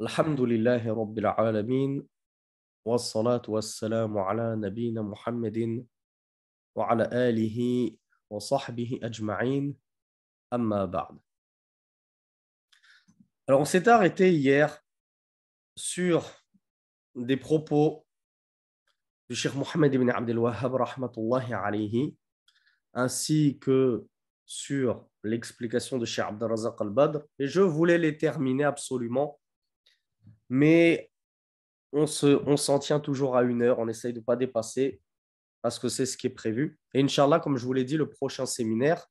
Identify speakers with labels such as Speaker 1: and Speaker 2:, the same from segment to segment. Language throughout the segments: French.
Speaker 1: الحمد لله رب العالمين والصلاة والسلام على نبينا محمد وعلى آله وصحبه أجمعين أما بعد Alors on s'est arrêté hier sur des propos du Cheikh Mohammed ibn Abdel Wahhab rahmatullahi alayhi ainsi que sur l'explication de Cheikh Abdelrazak al-Badr et je voulais les terminer absolument mais on s'en tient toujours à une heure, on essaye de ne pas dépasser parce que c'est ce qui est prévu. Et Inch'Allah, comme je vous l'ai dit, le prochain séminaire,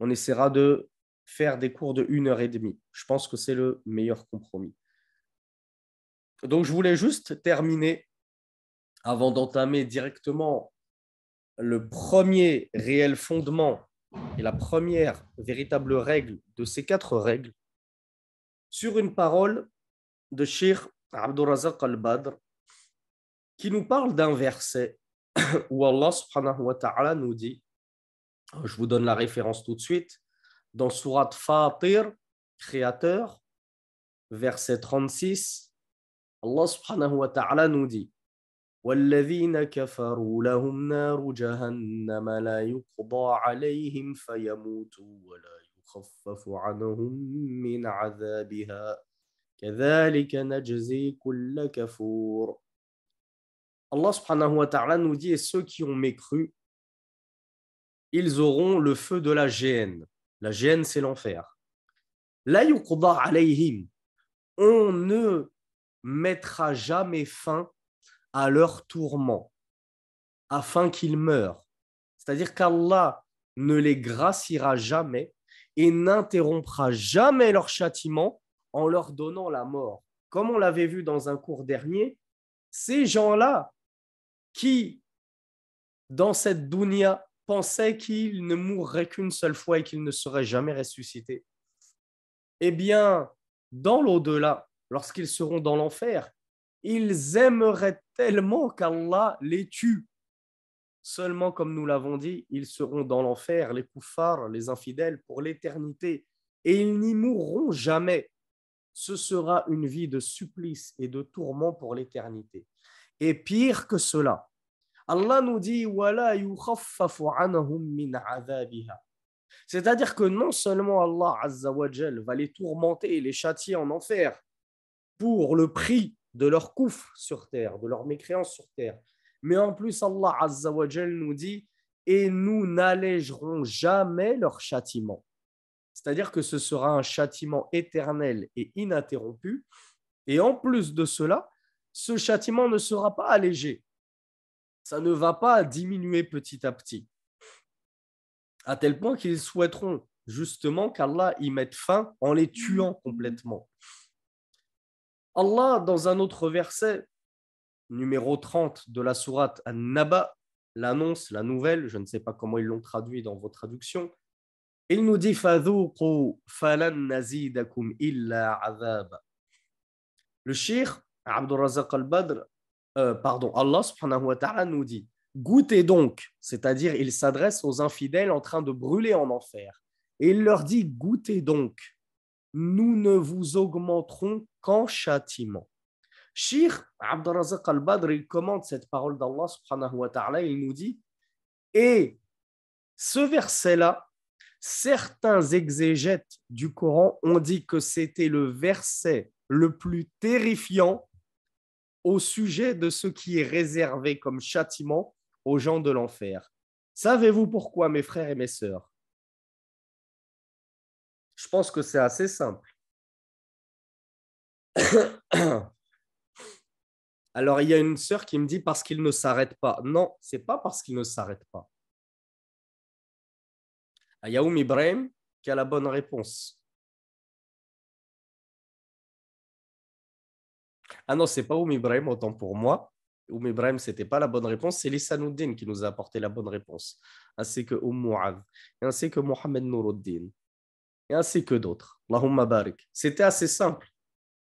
Speaker 1: on essaiera de faire des cours de une heure et demie. Je pense que c'est le meilleur compromis. Donc, je voulais juste terminer avant d'entamer directement le premier réel fondement et la première véritable règle de ces quatre règles sur une parole de Sheikh Abdurazak al-Badr qui nous parle d'un verset où Allah subhanahu wa ta'ala nous dit, je vous donne la référence tout de suite, dans Surat Fatir, Créateur, verset 36, Allah subhanahu wa ta'ala nous dit والذين كفروا لهم نار جهنم لا يقضى عليهم فيموتوا ولا يخفف عنهم من عذابها كذلك نجزي كل كفور Allah subhanahu wa ta'ala nous dit, et ceux qui ont mécru, ils auront le feu de la géhenne. La géhenne, c'est l'enfer. La yuqda alayhim. On ne mettra jamais fin à leur tourment afin qu'ils meurent. C'est-à-dire qu'Allah ne les graciera jamais et n'interrompra jamais leur châtiment en leur donnant la mort. Comme on l'avait vu dans un cours dernier, ces gens-là qui, dans cette dunya, pensaient qu'ils ne mourraient qu'une seule fois et qu'ils ne seraient jamais ressuscités, eh bien, dans l'au-delà, lorsqu'ils seront dans l'enfer, ils aimeraient tellement qu'Allah les tue. Seulement, comme nous l'avons dit, ils seront dans l'enfer, les koufars, les infidèles, pour l'éternité, et ils n'y mourront jamais. Ce sera une vie de supplice et de tourment pour l'éternité. Et pire que cela, Allah nous dit C'est-à-dire que non seulement Allah Azza wa va les tourmenter et les châtier en enfer pour le prix de leur couf sur terre, de leur mécréance sur terre, mais en plus Allah Azza wa nous dit et nous n'allégerons jamais leur châtiment. C'est-à-dire que ce sera un châtiment éternel et ininterrompu. Et en plus de cela, ce châtiment ne sera pas allégé. Ça ne va pas diminuer petit à petit. À tel point qu'ils souhaiteront justement qu'Allah y mette fin en les tuant complètement. Allah, dans un autre verset, numéro 30 de la sourate An-Naba, l'annonce, la nouvelle, je ne sais pas comment ils l'ont traduit dans vos traductions, il nous dit Le shir Abdurrazaq al-Badr, euh, pardon, Allah subhanahu wa ta'ala nous dit Goûtez donc, c'est-à-dire il s'adresse aux infidèles en train de brûler en enfer. Et il leur dit Goûtez donc, nous ne vous augmenterons qu'en châtiment. Shir Abdurrazaq al-Badr, il commente cette parole d'Allah subhanahu wa ta'ala, il nous dit Et ce verset-là, Certains exégètes du Coran ont dit que c'était le verset le plus terrifiant au sujet de ce qui est réservé comme châtiment aux gens de l'enfer. Savez-vous pourquoi, mes frères et mes sœurs? Je pense que c'est assez simple. Alors, il y a une sœur qui me dit parce qu'il ne s'arrête pas. Non, c'est pas parce qu'il ne s'arrête pas. À Yaoum Ibrahim qui a la bonne réponse. Ah non, c'est pas Oum Ibrahim, autant pour moi. Oum Ibrahim, ce n'était pas la bonne réponse, c'est Lissanuddin qui nous a apporté la bonne réponse, ainsi que Oum Mu'adh, ainsi que Mohamed Nouruddin, et ainsi que d'autres. Allahumma barik. C'était assez simple.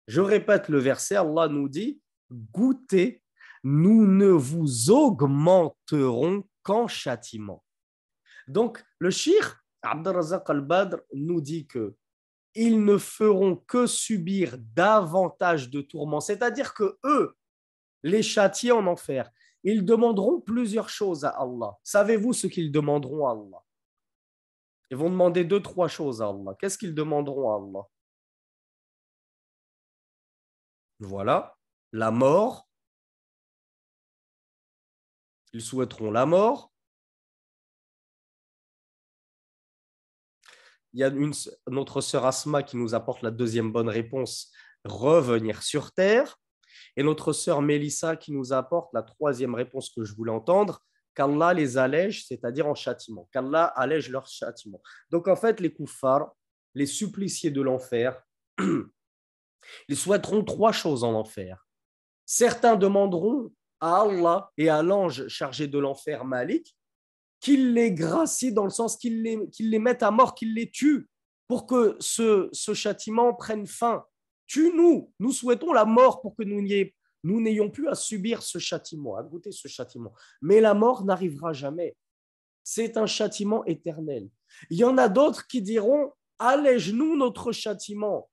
Speaker 1: Je répète le verset, Allah nous dit Goûtez, nous ne vous augmenterons qu'en châtiment. Donc, le shir, Abdelrazak al-Badr, nous dit que ils ne feront que subir davantage de tourments. C'est-à-dire que eux, les châtiés en enfer, ils demanderont plusieurs choses à Allah. Savez-vous ce qu'ils demanderont à Allah? Ils vont demander deux, trois choses à Allah. Qu'est-ce qu'ils demanderont à Allah? Voilà, la mort. Ils souhaiteront la mort. Il y a une, notre sœur Asma qui nous apporte la deuxième bonne réponse, revenir sur terre. Et notre sœur Mélissa qui nous apporte la troisième réponse que je voulais entendre, qu'Allah les allège, c'est-à-dire en châtiment, qu'Allah allège leur châtiment. Donc en fait, les koufars, les suppliciés de l'enfer, ils souhaiteront trois choses en enfer. Certains demanderont à Allah et à l'ange chargé de l'enfer Malik qu'il les gracie dans le sens qu'il les, les mette à mort, qu'il les tue pour que ce, châtiment prenne fin. Tue-nous, nous souhaitons la mort pour que nous n'ayons plus à subir ce châtiment, à goûter ce châtiment. Mais la mort n'arrivera jamais. C'est un châtiment éternel. Il y en a d'autres qui diront allège-nous notre châtiment.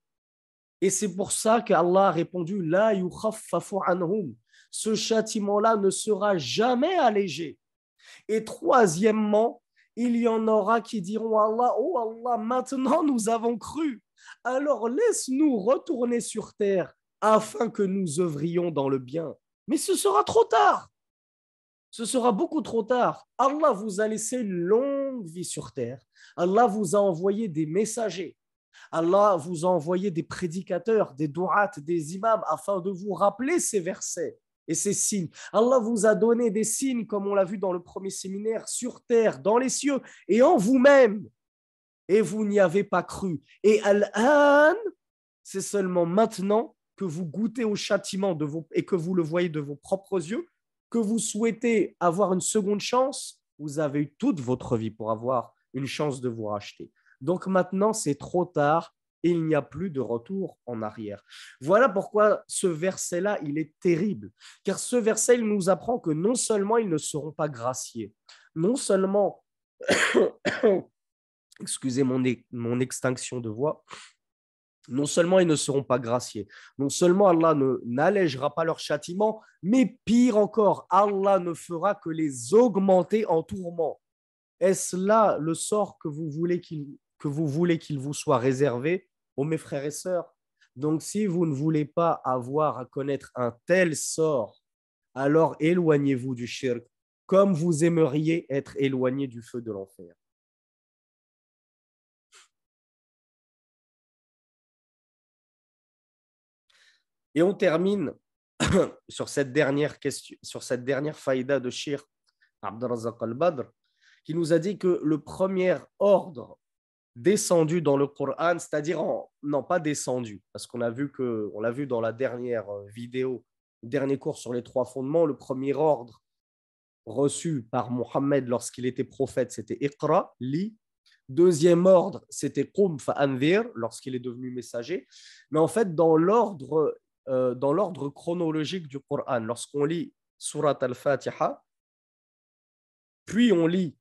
Speaker 1: Et c'est pour ça qu'Allah a répondu La. Ce châtiment-là ne sera jamais allégé. Et troisièmement, il y en aura qui diront Allah, oh Allah, maintenant nous avons cru. Alors laisse-nous retourner sur terre afin que nous œuvrions dans le bien. Mais ce sera trop tard. Ce sera beaucoup trop tard. Allah vous a laissé une longue vie sur terre. Allah vous a envoyé des messagers. Allah vous a envoyé des prédicateurs, des douats, des imams afin de vous rappeler ces versets et ces signes. Allah vous a donné des signes, comme on l'a vu dans le premier séminaire, sur terre, dans les cieux et en vous-même. Et vous n'y avez pas cru. Et Al-An, c'est seulement maintenant que vous goûtez au châtiment de vos, et que vous le voyez de vos propres yeux, que vous souhaitez avoir une seconde chance, vous avez eu toute votre vie pour avoir une chance de vous racheter. Donc maintenant, c'est trop tard il n'y a plus de retour en arrière. Voilà pourquoi ce verset-là, il est terrible, car ce verset, il nous apprend que non seulement ils ne seront pas graciés, non seulement, excusez mon, mon extinction de voix, non seulement ils ne seront pas graciés, non seulement Allah n'allègera pas leur châtiment, mais pire encore, Allah ne fera que les augmenter en tourment. Est-ce là le sort que vous voulez qu'il que vous voulez qu'il vous soit réservé ô mes frères et sœurs. Donc, si vous ne voulez pas avoir à connaître un tel sort, alors éloignez-vous du shirk, comme vous aimeriez être éloigné du feu de l'enfer. Et on termine sur cette dernière question, sur cette dernière faïda de Shir Abdelrazak al-Badr, qui nous a dit que le premier ordre descendu dans le Coran, c'est-à-dire non pas descendu, parce qu'on a vu que on l'a vu dans la dernière euh, vidéo, le dernier cours sur les trois fondements, le premier ordre reçu par Mohammed lorsqu'il était prophète, c'était Iqra, lit. Deuxième ordre, c'était Qum fa'anvir lorsqu'il est devenu messager. Mais en fait, dans l'ordre euh, dans l'ordre chronologique du Coran, lorsqu'on lit Surat al-Fatiha, puis on lit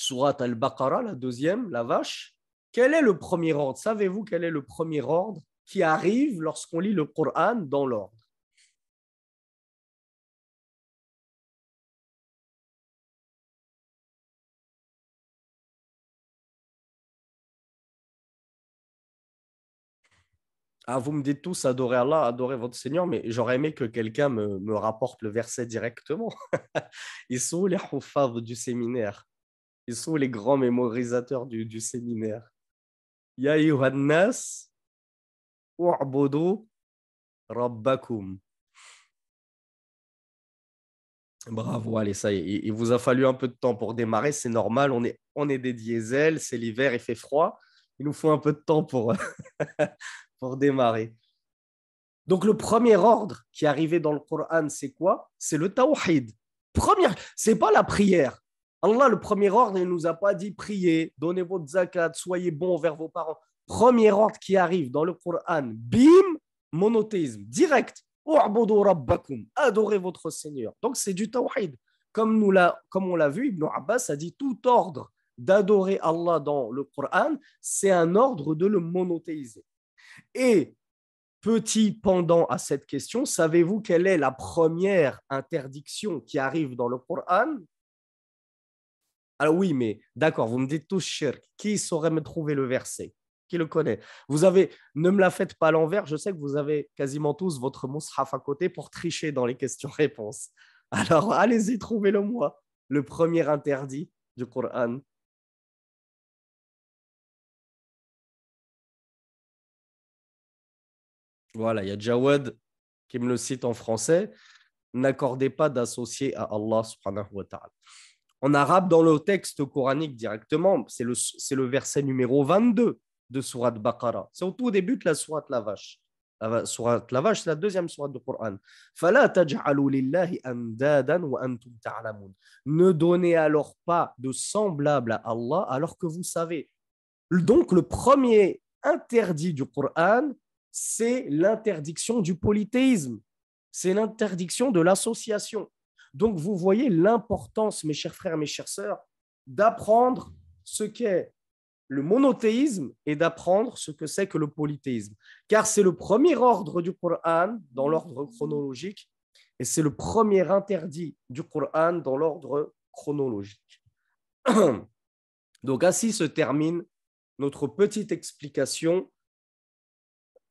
Speaker 1: Surat al-Baqarah, la deuxième, la vache. Quel est le premier ordre? Savez-vous quel est le premier ordre qui arrive lorsqu'on lit le Coran dans l'ordre? Ah, vous me dites tous adorer Allah, adorer votre Seigneur, mais j'aurais aimé que quelqu'un me, rapporte le verset directement. Ils sont les hufad du séminaire? Ils sont les grands mémorisateurs du, séminaire. Ya Yohannas, rabbakum. Bravo, allez, ça y est. Il vous a fallu un peu de temps pour démarrer, c'est normal. On est, on est des diesels, c'est l'hiver, il fait froid. Il nous faut un peu de temps pour, pour démarrer. Donc, le premier ordre qui est arrivé dans le Coran, c'est quoi? C'est le tawhid. Première, c'est pas la prière. Allah, le premier ordre, il ne nous a pas dit priez, donnez votre zakat, soyez bons vers vos parents. Premier ordre qui arrive dans le Coran, bim, monothéisme, direct. Adorez votre Seigneur. Donc c'est du tawhid. Comme on l'a vu, Ibn Abbas a dit tout ordre d'adorer Allah dans le Coran, c'est un ordre de le monothéiser. Et petit pendant à cette question, savez-vous quelle est la première interdiction qui arrive dans le Coran? Alors oui, mais d'accord, vous me dites tous shirk. Qui saurait me trouver le verset? Qui le connaît? Vous avez, ne me la faites pas à l'envers, je sais que vous avez quasiment tous votre mushaf à côté pour tricher dans les questions-réponses. Alors allez-y, trouvez-le moi, le premier interdit du Coran. Voilà, il y a Jawad qui me le cite en français. N'accordez pas d'associé à Allah subhanahu wa ta'ala. En arabe, dans le texte coranique directement, c'est le, verset numéro 22 de Surat Baqarah. C'est au tout début de la Surat la vache. La Surat la vache, c'est la deuxième Surat du Coran. Ne donnez alors pas de semblable à Allah alors que vous savez. Donc, le premier interdit du Coran, c'est l'interdiction du polythéisme, c'est l'interdiction de l'association. Donc vous voyez l'importance, mes chers frères, mes chères sœurs, d'apprendre ce qu'est le monothéisme et d'apprendre ce que c'est que le polythéisme. Car c'est le premier ordre du Coran dans l'ordre chronologique et c'est le premier interdit du Coran dans l'ordre chronologique. Donc ainsi se termine notre petite explication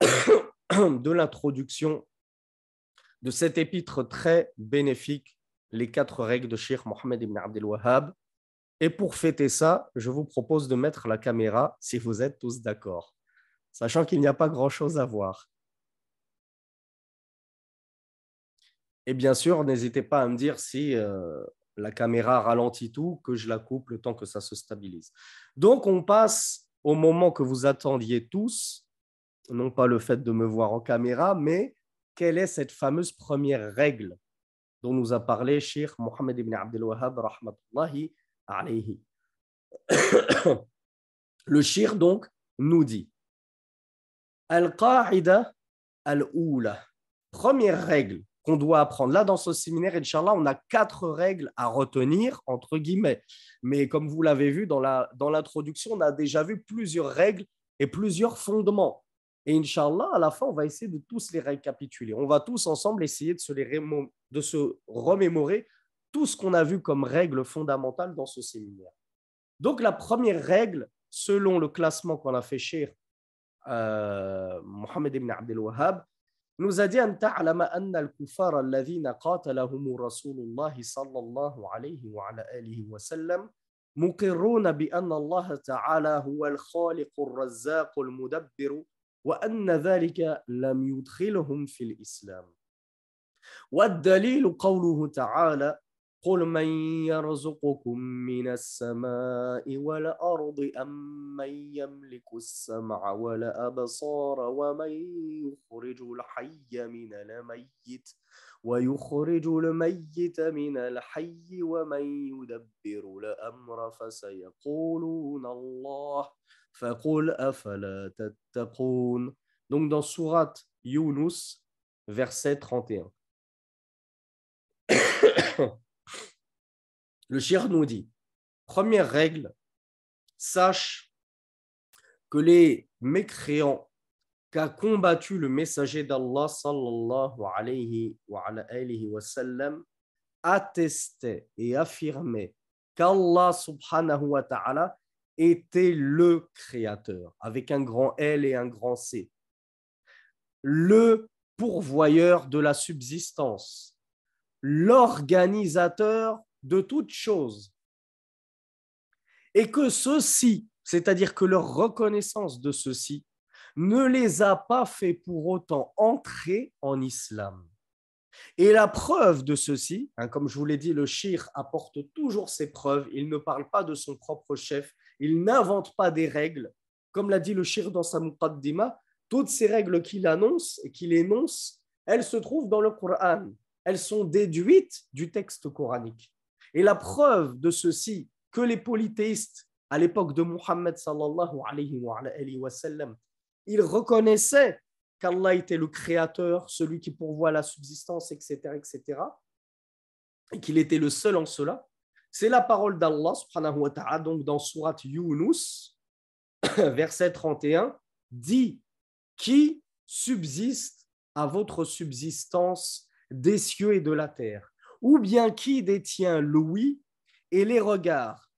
Speaker 1: de l'introduction de cet épître très bénéfique, les quatre règles de Sheikh Mohammed ibn Abdel Wahhab. Et pour fêter ça, je vous propose de mettre la caméra si vous êtes tous d'accord, sachant qu'il n'y a pas grand-chose à voir. Et bien sûr, n'hésitez pas à me dire si euh, la caméra ralentit tout, que je la coupe le temps que ça se stabilise. Donc, on passe au moment que vous attendiez tous, non pas le fait de me voir en caméra, mais quelle est cette fameuse première règle? Dont nous a parlé Sheikh Mohammed ibn Abdel Wahhab rahmatullahi alayhi. Le shir donc nous dit Al-Qa'ida al-Oula. Première règle qu'on doit apprendre. Là, dans ce séminaire, Inch'Allah, on a quatre règles à retenir, entre guillemets. Mais comme vous l'avez vu dans l'introduction, on a déjà vu plusieurs règles et plusieurs fondements. Et Inch'Allah, à la fin, on va essayer de tous les récapituler. On va tous ensemble essayer de se, les de se remémorer tout ce qu'on a vu comme règle fondamentale dans ce séminaire. Donc, la première règle, selon le classement qu'on a fait chez euh, Mohammed ibn Abdel Wahhab, nous a dit أن تعلم أن الكفار الذين قاتلهم رسول الله صلى الله عليه وعلى آله وسلم مقرون بأن الله تعالى هو الخالق الرزاق المدبر وأن ذلك لم يدخلهم في الإسلام. والدليل قوله تعالى قل من يرزقكم من السماء والأرض أم من يملك السمع والأبصار ومن يخرج الحي من الميت ويخرج الميت من الحي ومن يدبر الأمر فسيقولون الله Donc dans Surat Yunus, verset 31. Le shir nous dit, première règle, sache que les mécréants qu'a combattu le messager d'Allah sallallahu alayhi wa, alayhi wa sallam attestaient et affirmaient qu'Allah subhanahu wa ta'ala était le créateur, avec un grand L et un grand C. Le pourvoyeur de la subsistance, l'organisateur de toutes choses. Et que ceci, c'est-à-dire que leur reconnaissance de ceci, ne les a pas fait pour autant entrer en islam. Et la preuve de ceci, hein, comme je vous l'ai dit, le shir apporte toujours ses preuves, il ne parle pas de son propre chef, il n'invente pas des règles. Comme l'a dit le shir dans sa muqaddima, toutes ces règles qu'il annonce et qu'il énonce, elles se trouvent dans le Coran. Elles sont déduites du texte coranique. Et la preuve de ceci, que les polythéistes, à l'époque de Muhammad sallallahu alayhi wa, ils reconnaissaient qu'Allah était le créateur, celui qui pourvoit la subsistance, etc., etc., et qu'il était le seul en cela, C'est la parole d'Allah subhanahu ta'ala, donc dans Surat Yunus, verset 31, dit Qui subsiste à votre subsistance des cieux et de la terre? Ou bien qui détient l'ouïe et les regards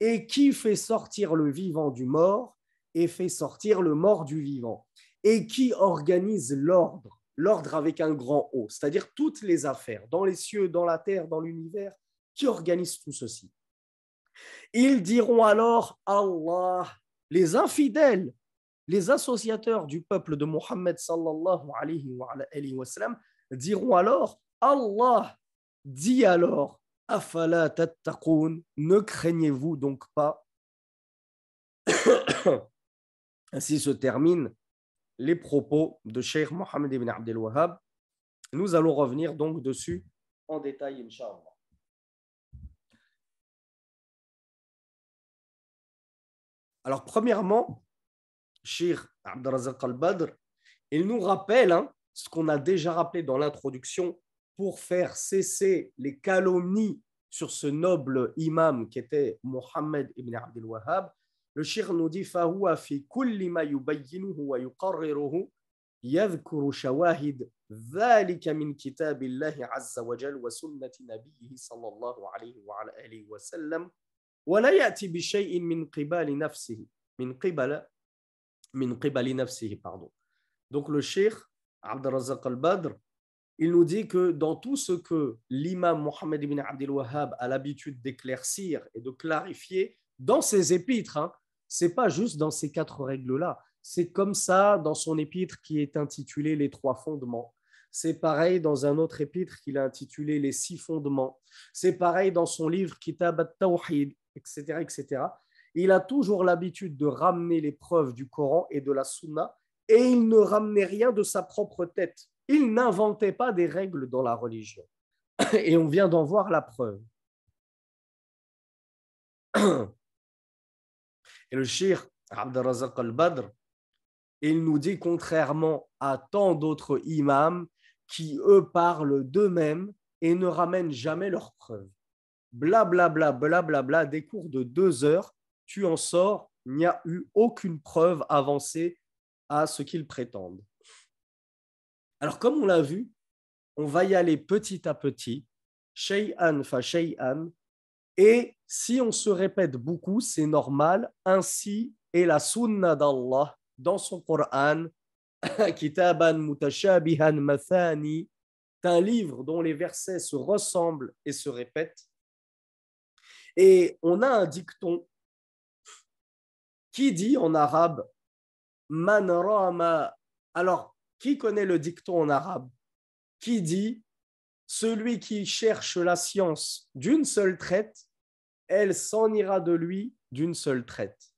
Speaker 1: Et qui fait sortir le vivant du mort et fait sortir le mort du vivant Et qui organise l'ordre L'ordre avec un grand O, c'est-à-dire toutes les affaires, dans les cieux, dans la terre, dans l'univers, qui organise tout ceci Ils diront alors Allah les infidèles, les associateurs du peuple de Mohammed sallallahu alayhi wa, sallam, diront alors Allah dit alors Afala tattaqoun, ne craignez-vous donc pas Ainsi se terminent les propos de Cheikh Mohammed ibn Abdel Wahhab. Nous allons revenir donc dessus en détail, Inch'Allah. Alors, premièrement, Shir Abdelrazak al-Badr, il nous rappelle hein, ce qu'on a déjà rappelé dans l'introduction pour faire cesser les calomnies sur ce noble imam qui était Mohammed ibn Abdel Wahhab. Le Shir nous dit فهو في كل ما يبينه ويقرره يذكر شواهد ذلك من كتاب الله عز وجل وسنة نبيه صلى الله عليه وعلى آله وسلم ولا يأتي بشيء من قبال نفسه من قبل من قبل نفسه pardon donc le cheikh Abdelrazak al-Badr il nous dit que dans tout ce que l'imam Mohammed ibn Abdel Wahhab a l'habitude d'éclaircir et de clarifier dans ses épîtres, hein, c'est pas juste dans ces quatre règles-là, c'est comme ça dans son épître qui est intitulé Les trois fondements. C'est pareil dans un autre épître qu'il a intitulé Les six fondements. C'est pareil dans son livre Kitab al-Tawhid, etc., etc. Il a toujours l'habitude de ramener les preuves du Coran et de la Sunna, et il ne ramenait rien de sa propre tête. Il n'inventait pas des règles dans la religion. Et on vient d'en voir la preuve. Et le shir Abdelrazak al-Badr, il nous dit, contrairement à tant d'autres imams qui, eux, parlent d'eux-mêmes et ne ramènent jamais leurs preuves blablabla, blablabla, bla, des cours de deux heures, tu en sors, il n'y a eu aucune preuve avancée à ce qu'ils prétendent. Alors, comme on l'a vu, on va y aller petit à petit, shay'an fa shay'an, et si on se répète beaucoup, c'est normal, ainsi est la sunna d'Allah dans son Coran, kitaban mutashabihan mathani, un livre dont les versets se ressemblent et se répètent, et on a un dicton qui dit en arabe Man Alors, qui connaît le dicton en arabe Qui dit Celui qui cherche la science d'une seule traite, elle s'en ira de lui d'une seule traite.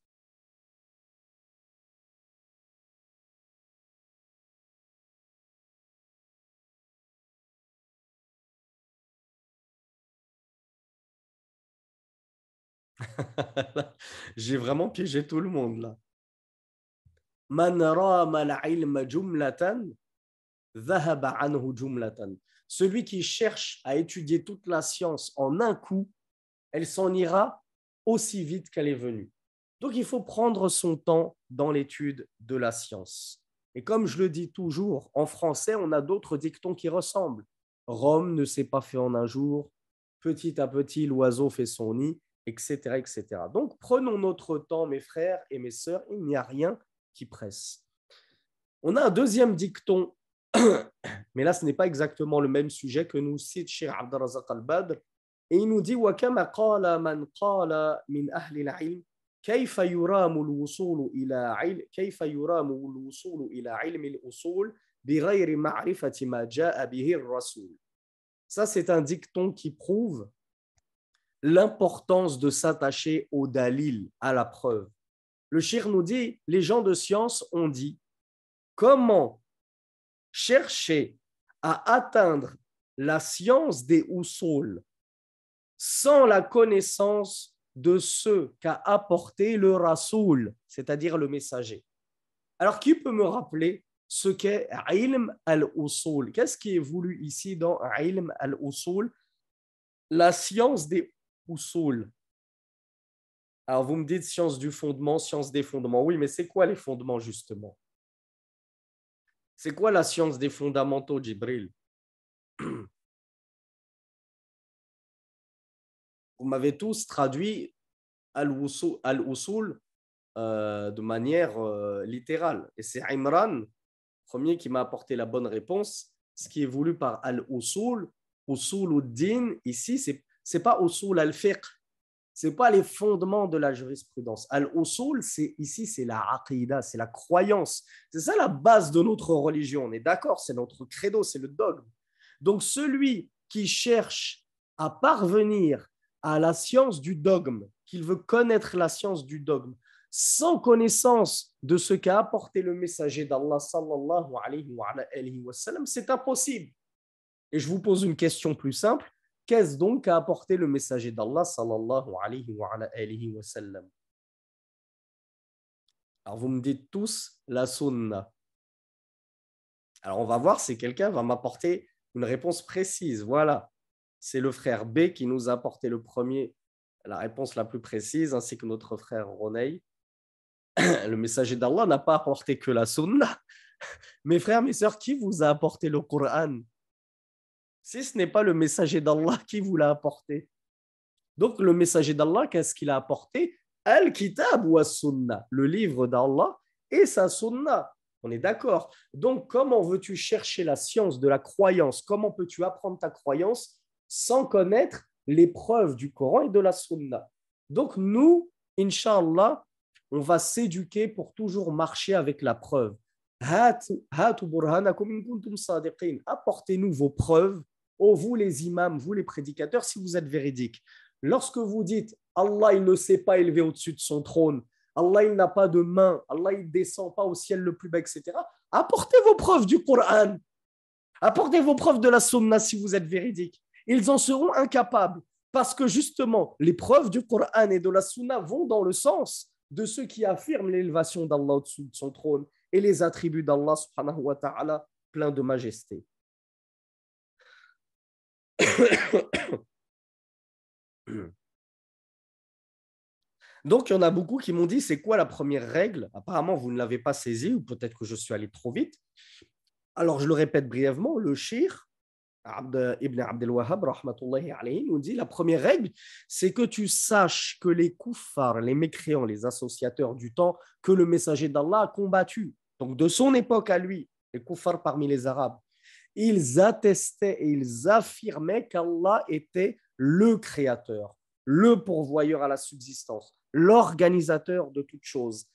Speaker 1: J'ai vraiment piégé tout le monde là. Celui qui cherche à étudier toute la science en un coup, elle s'en ira aussi vite qu'elle est venue. Donc il faut prendre son temps dans l'étude de la science. Et comme je le dis toujours, en français, on a d'autres dictons qui ressemblent. Rome ne s'est pas fait en un jour. Petit à petit, l'oiseau fait son nid etc., etc. Donc, prenons notre temps, mes frères et mes sœurs, il n'y a rien qui presse. On a un deuxième dicton, mais là, ce n'est pas exactement le même sujet que nous cite Shir Abdelrazak al-Badr, et il nous dit وكما قال من قال من أهل العلم كيف يرام الوصول إلى علم كيف يرام الوصول إلى علم الأصول بغير معرفة ما جاء به الرسول Ça, c'est un dicton qui prouve l'importance de s'attacher au dalil, à la preuve. Le shir nous dit, les gens de science ont dit, comment chercher à atteindre la science des usul sans la connaissance de ce qu'a apporté le rasoul, c'est-à-dire le messager. Alors, qui peut me rappeler ce qu'est ilm al-usul? Qu'est-ce qui est voulu ici dans ilm al-usul? La science des Alors vous me dites science du fondement, science des fondements. Oui, mais c'est quoi les fondements justement? C'est quoi la science des fondamentaux, Djibril? Vous m'avez tous traduit al-usul euh, de manière euh, littérale. Et c'est Imran, premier, qui m'a apporté la bonne réponse. Ce qui est voulu par al-usul, usul ud-din, ici, c'est n'est pas usul al-fiqh, c'est pas les fondements de la jurisprudence. Al-usul, c'est ici, c'est la aqidah, c'est la croyance. C'est ça la base de notre religion. On est d'accord, c'est notre credo, c'est le dogme. Donc celui qui cherche à parvenir à la science du dogme, qu'il veut connaître la science du dogme, sans connaissance de ce qu'a apporté le messager d'Allah sallallahu alayhi wa, sallam, c'est impossible. Et je vous pose une question plus simple. Qu'est-ce donc qu'a apporté le messager d'Allah Alors vous me dites tous la sunna. Alors on va voir si quelqu'un va m'apporter une réponse précise. Voilà, c'est le frère B qui nous a apporté le premier, la réponse la plus précise, ainsi que notre frère Roney. le messager d'Allah n'a pas apporté que la sunna. Mes frères, mes sœurs, qui vous a apporté le Coran? Si ce n'est pas le messager d'Allah qui vous l'a apporté. Donc, le messager d'Allah, qu'est-ce qu'il a apporté? Al-Kitab ou As-Sunnah, le livre d'Allah et sa Sunnah. On est d'accord. Donc, comment veux-tu chercher la science de la croyance? Comment peux-tu apprendre ta croyance sans connaître les preuves du Coran et de la Sunnah Donc, nous, Inch'Allah, on va s'éduquer pour toujours marcher avec la preuve. Apportez-nous vos preuves, oh vous les imams, vous les prédicateurs, si vous êtes véridiques. Lorsque vous dites Allah il ne s'est pas élevé au-dessus de son trône, Allah il n'a pas de main, Allah il descend pas au ciel le plus bas, etc. Apportez vos preuves du Coran, apportez vos preuves de la Sunna si vous êtes véridiques. Ils en seront incapables parce que justement les preuves du Coran et de la Sunna vont dans le sens de ceux qui affirment l'élévation d'Allah au-dessus de son trône et les attributs d'Allah subhanahu wa ta'ala plein de majesté. Donc, il y en a beaucoup qui m'ont dit, c'est quoi la première règle? Apparemment, vous ne l'avez pas saisi, ou peut-être que je suis allé trop vite. Alors, je le répète brièvement, le shir, Ibn Abdel Wahhab nous dit la première règle, c'est que tu saches que les kuffars, les mécréants, les associateurs du temps que le messager d'Allah a combattu, donc de son époque à lui, les kuffars parmi les Arabes, ils attestaient et ils affirmaient qu'Allah était le créateur, le pourvoyeur à la subsistance, l'organisateur de toutes choses.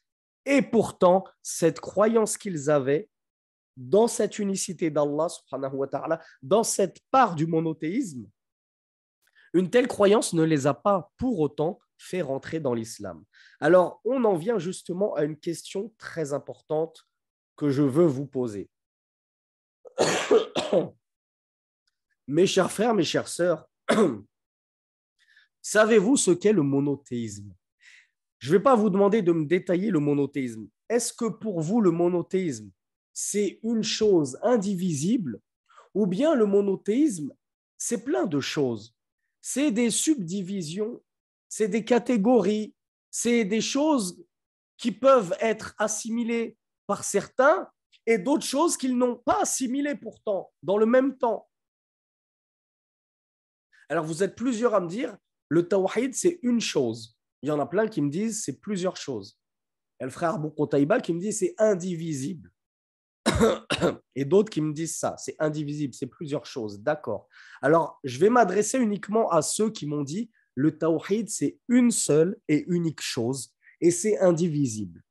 Speaker 1: Et pourtant, cette croyance qu'ils avaient dans cette unicité d'Allah, dans cette part du monothéisme, une telle croyance ne les a pas pour autant fait rentrer dans l'islam. Alors, on en vient justement à une question très importante que je veux vous poser. mes chers frères, mes chères sœurs, savez-vous ce qu'est le monothéisme? Je ne vais pas vous demander de me détailler le monothéisme. Est-ce que pour vous, le monothéisme, c'est une chose indivisible, ou bien le monothéisme, c'est plein de choses? C'est des subdivisions, c'est des catégories, c'est des choses qui peuvent être assimilées par certains et d'autres choses qu'ils n'ont pas assimilées pourtant dans le même temps. Alors vous êtes plusieurs à me dire, le tawhid c'est une chose. Il y en a plein qui me disent c'est plusieurs choses. Et le frère qui me dit c'est indivisible. et d'autres qui me disent ça. C'est indivisible, c'est plusieurs choses. D'accord. Alors, je vais m'adresser uniquement à ceux qui m'ont dit le tawhid, c'est une seule et unique chose et c'est indivisible.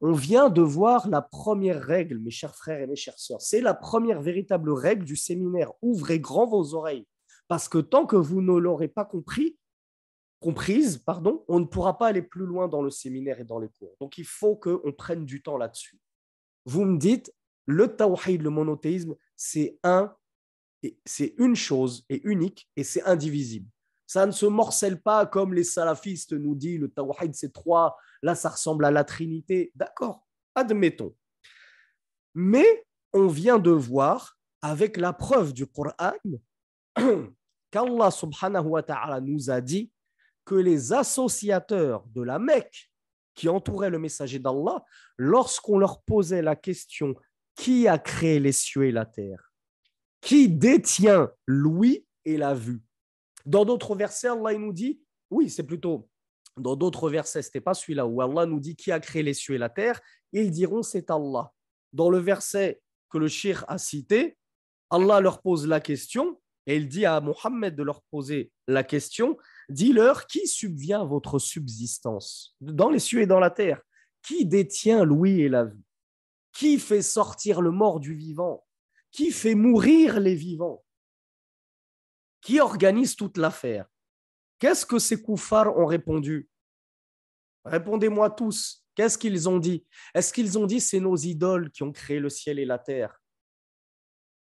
Speaker 1: On vient de voir la première règle, mes chers frères et mes chères sœurs. C'est la première véritable règle du séminaire. Ouvrez grand vos oreilles. Parce que tant que vous ne l'aurez pas compris, comprise, pardon, on ne pourra pas aller plus loin dans le séminaire et dans les cours. Donc il faut qu'on prenne du temps là-dessus. Vous me dites, le tawhid, le monothéisme, c'est un, c'est une chose et unique et c'est indivisible. Ça ne se morcelle pas comme les salafistes nous disent, le tawhid c'est trois, là ça ressemble à la Trinité. D'accord, admettons. Mais on vient de voir avec la preuve du Coran qu'Allah subhanahu wa ta'ala nous a dit que les associateurs de la Mecque qui entouraient le messager d'Allah, lorsqu'on leur posait la question qui a créé les cieux et la terre? Qui détient l'ouïe et la vue? Dans d'autres versets, Allah nous dit, oui, c'est plutôt dans d'autres versets, ce n'était pas celui-là, où Allah nous dit qui a créé les cieux et la terre, ils diront c'est Allah. Dans le verset que le shir a cité, Allah leur pose la question et il dit à Mohammed de leur poser la question Dis-leur qui subvient à votre subsistance? Dans les cieux et dans la terre Qui détient l'ouïe et la vue Qui fait sortir le mort du vivant? Qui fait mourir les vivants? Qui organise toute l'affaire? Qu'est-ce que ces koufars ont répondu? Répondez-moi tous. Qu'est-ce qu'ils ont dit? Est-ce qu'ils ont dit c'est nos idoles qui ont créé le ciel et la terre?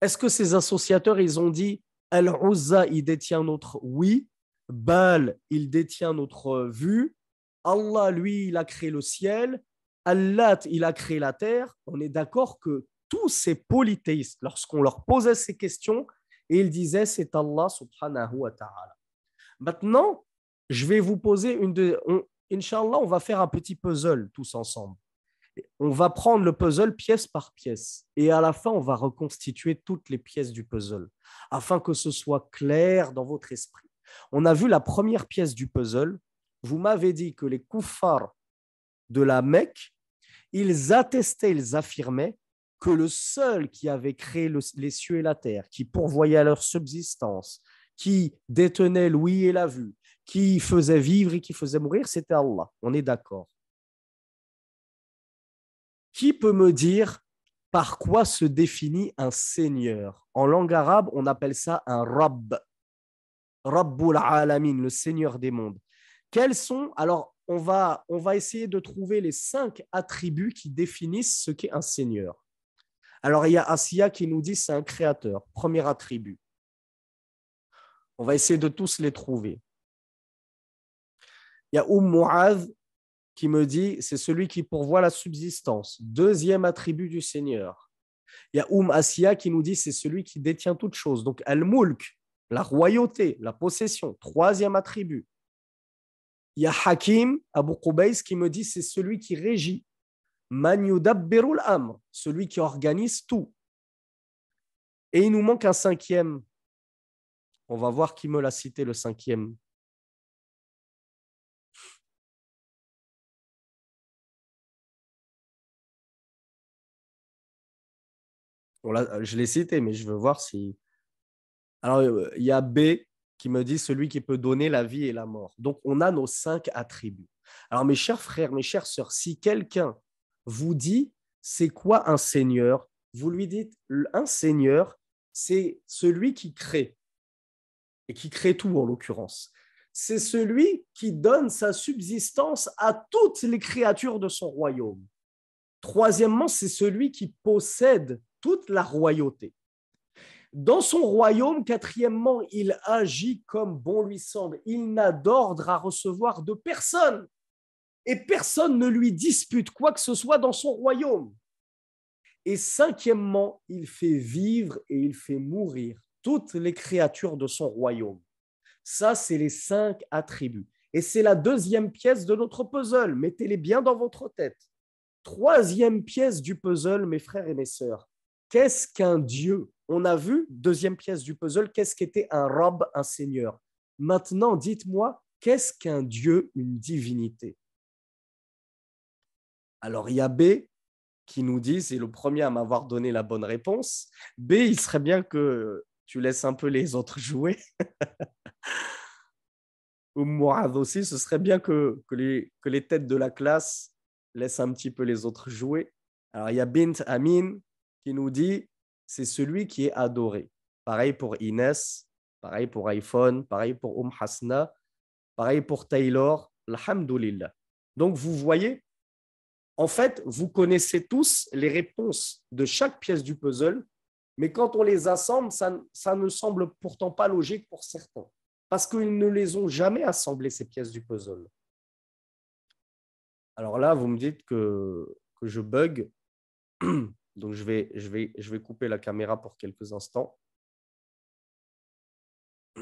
Speaker 1: Est-ce que ces associateurs, ils ont dit Al-Uzza, il détient notre oui, Baal, il détient notre vue, Allah, lui, il a créé le ciel, Allah, il a créé la terre. On est d'accord que tous ces polythéistes, lorsqu'on leur posait ces questions, ils disaient c'est Allah subhanahu wa ta'ala. Maintenant, je vais vous poser une de. Inch'Allah, on va faire un petit puzzle tous ensemble. On va prendre le puzzle pièce par pièce et à la fin, on va reconstituer toutes les pièces du puzzle afin que ce soit clair dans votre esprit. On a vu la première pièce du puzzle. Vous m'avez dit que les koufars de la Mecque, ils attestaient, ils affirmaient que le seul qui avait créé les cieux et la terre, qui pourvoyait à leur subsistance, qui détenait l'ouïe et la vue, qui faisait vivre et qui faisait mourir, c'était Allah. On est d'accord. Qui peut me dire par quoi se définit un seigneur? En langue arabe, on appelle ça un Rabb. Rabbul Alamin, le seigneur des mondes. Quels sont Alors, on va, essayer de trouver les cinq attributs qui définissent ce qu'est un seigneur. Alors, il y a Asiya qui nous dit c'est un créateur, premier attribut. On va essayer de tous les trouver. Il y a Umm qui me dit c'est celui qui pourvoit la subsistance. Deuxième attribut du Seigneur. Il y a Umm Asiya qui nous dit c'est celui qui détient toutes choses. Donc Al-Mulk, la royauté, la possession. Troisième attribut. Il y a Hakim, Abu Qubays, qui me dit c'est celui qui régit. Man yudabbirul celui qui organise tout. Et il nous manque un cinquième on va voir qui me l'a cité le cinquième. je l'ai cité, mais je veux voir si. Alors, il y a B qui me dit celui qui peut donner la vie et la mort. Donc, on a nos cinq attributs. Alors, mes chers frères, mes chères sœurs, si quelqu'un vous dit c'est quoi un seigneur, vous lui dites un seigneur, c'est celui qui crée et qui crée tout en l'occurrence. C'est celui qui donne sa subsistance à toutes les créatures de son royaume. Troisièmement, c'est celui qui possède toute la royauté. Dans son royaume, quatrièmement, il agit comme bon lui semble. Il n'a d'ordre à recevoir de personne. Et personne ne lui dispute quoi que ce soit dans son royaume. Et cinquièmement, il fait vivre et il fait mourir toutes les créatures de son royaume. Ça, c'est les cinq attributs. Et c'est la deuxième pièce de notre puzzle. Mettez-les bien dans votre tête. Troisième pièce du puzzle, mes frères et mes sœurs. Qu'est-ce qu'un Dieu? On a vu, deuxième pièce du puzzle, qu'est-ce qu'était un robe, un seigneur? Maintenant, dites-moi, qu'est-ce qu'un Dieu, une divinité? Alors, il y a B qui nous dit, c'est le premier à m'avoir donné la bonne réponse. B, il serait bien que tu laisses un peu les autres jouer. Ou moi aussi, ce serait bien que, que, les, que les têtes de la classe laissent un petit peu les autres jouer. Alors, il y a Bint Amin qui nous dit c'est celui qui est adoré. Pareil pour Inès, pareil pour iPhone, pareil pour Um Hasna, pareil pour Taylor. Alhamdulillah. Donc, vous voyez, en fait, vous connaissez tous les réponses de chaque pièce du puzzle mais quand on les assemble, ça, ne semble pourtant pas logique pour certains, parce qu'ils ne les ont jamais assemblées, ces pièces du puzzle. Alors là, vous me dites que, je bug, donc je vais, couper la caméra pour quelques instants.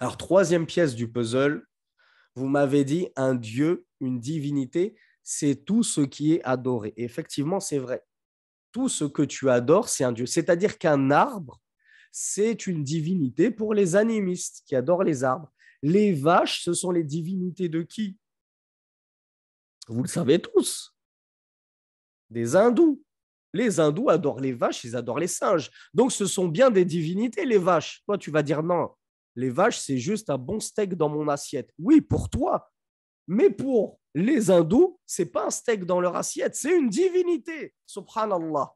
Speaker 1: Alors, troisième pièce du puzzle, vous m'avez dit un Dieu, une divinité, c'est tout ce qui est adoré. Effectivement, c'est vrai. Tout ce que tu adores, c'est un Dieu. C'est-à-dire qu'un arbre, c'est une divinité pour les animistes qui adorent les arbres. Les vaches, ce sont les divinités de qui? Vous le savez tous. Des hindous. Les hindous adorent les vaches, ils adorent les singes. Donc ce sont bien des divinités, les vaches. Toi, tu vas dire non, les vaches, c'est juste un bon steak dans mon assiette. Oui, pour toi. Mais pour les hindous, c'est pas un steak dans leur assiette, c'est une divinité. Subhanallah.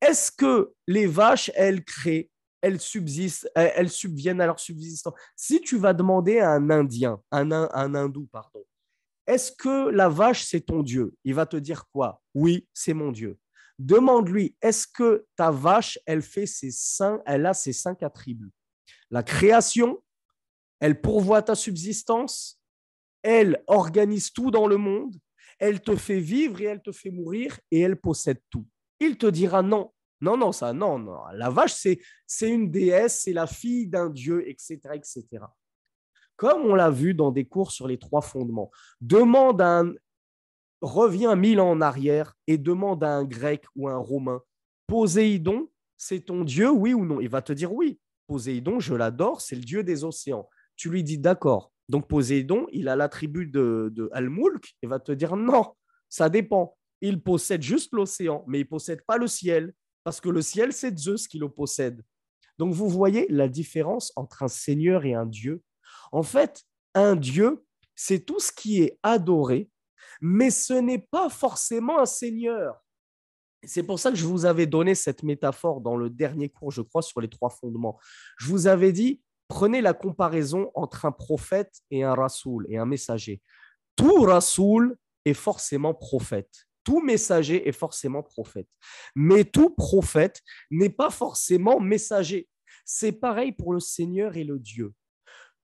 Speaker 1: Est-ce que les vaches, elles créent, elles subsistent, elles subviennent à leur subsistance? Si tu vas demander à un Indien, un, un hindou, pardon, est-ce que la vache, c'est ton Dieu? Il va te dire quoi? Oui, c'est mon Dieu. Demande-lui, est-ce que ta vache, elle fait ses elle a ses cinq attributs? La création, elle pourvoit ta subsistance, elle organise tout dans le monde, elle te fait vivre et elle te fait mourir et elle possède tout. Il te dira non, non, non, ça, non, non. La vache, c'est, c'est une déesse, c'est la fille d'un dieu, etc., etc. Comme on l'a vu dans des cours sur les trois fondements. Demande un, reviens mille ans en arrière et demande à un grec ou un romain, Poséidon, c'est ton dieu, oui ou non? Il va te dire oui. Poséidon, je l'adore, c'est le dieu des océans. Tu lui dis d'accord. Donc Poséidon, il a l'attribut de, de Al-Mulk, il va te dire non, ça dépend. Il possède juste l'océan, mais il possède pas le ciel, parce que le ciel, c'est Zeus qui le possède. Donc vous voyez la différence entre un seigneur et un dieu. En fait, un dieu, c'est tout ce qui est adoré mais ce n'est pas forcément un seigneur. C'est pour ça que je vous avais donné cette métaphore dans le dernier cours, je crois, sur les trois fondements. Je vous avais dit, prenez la comparaison entre un prophète et un rasoul et un messager. Tout rasoul est forcément prophète. Tout messager est forcément prophète. Mais tout prophète n'est pas forcément messager. C'est pareil pour le Seigneur et le Dieu.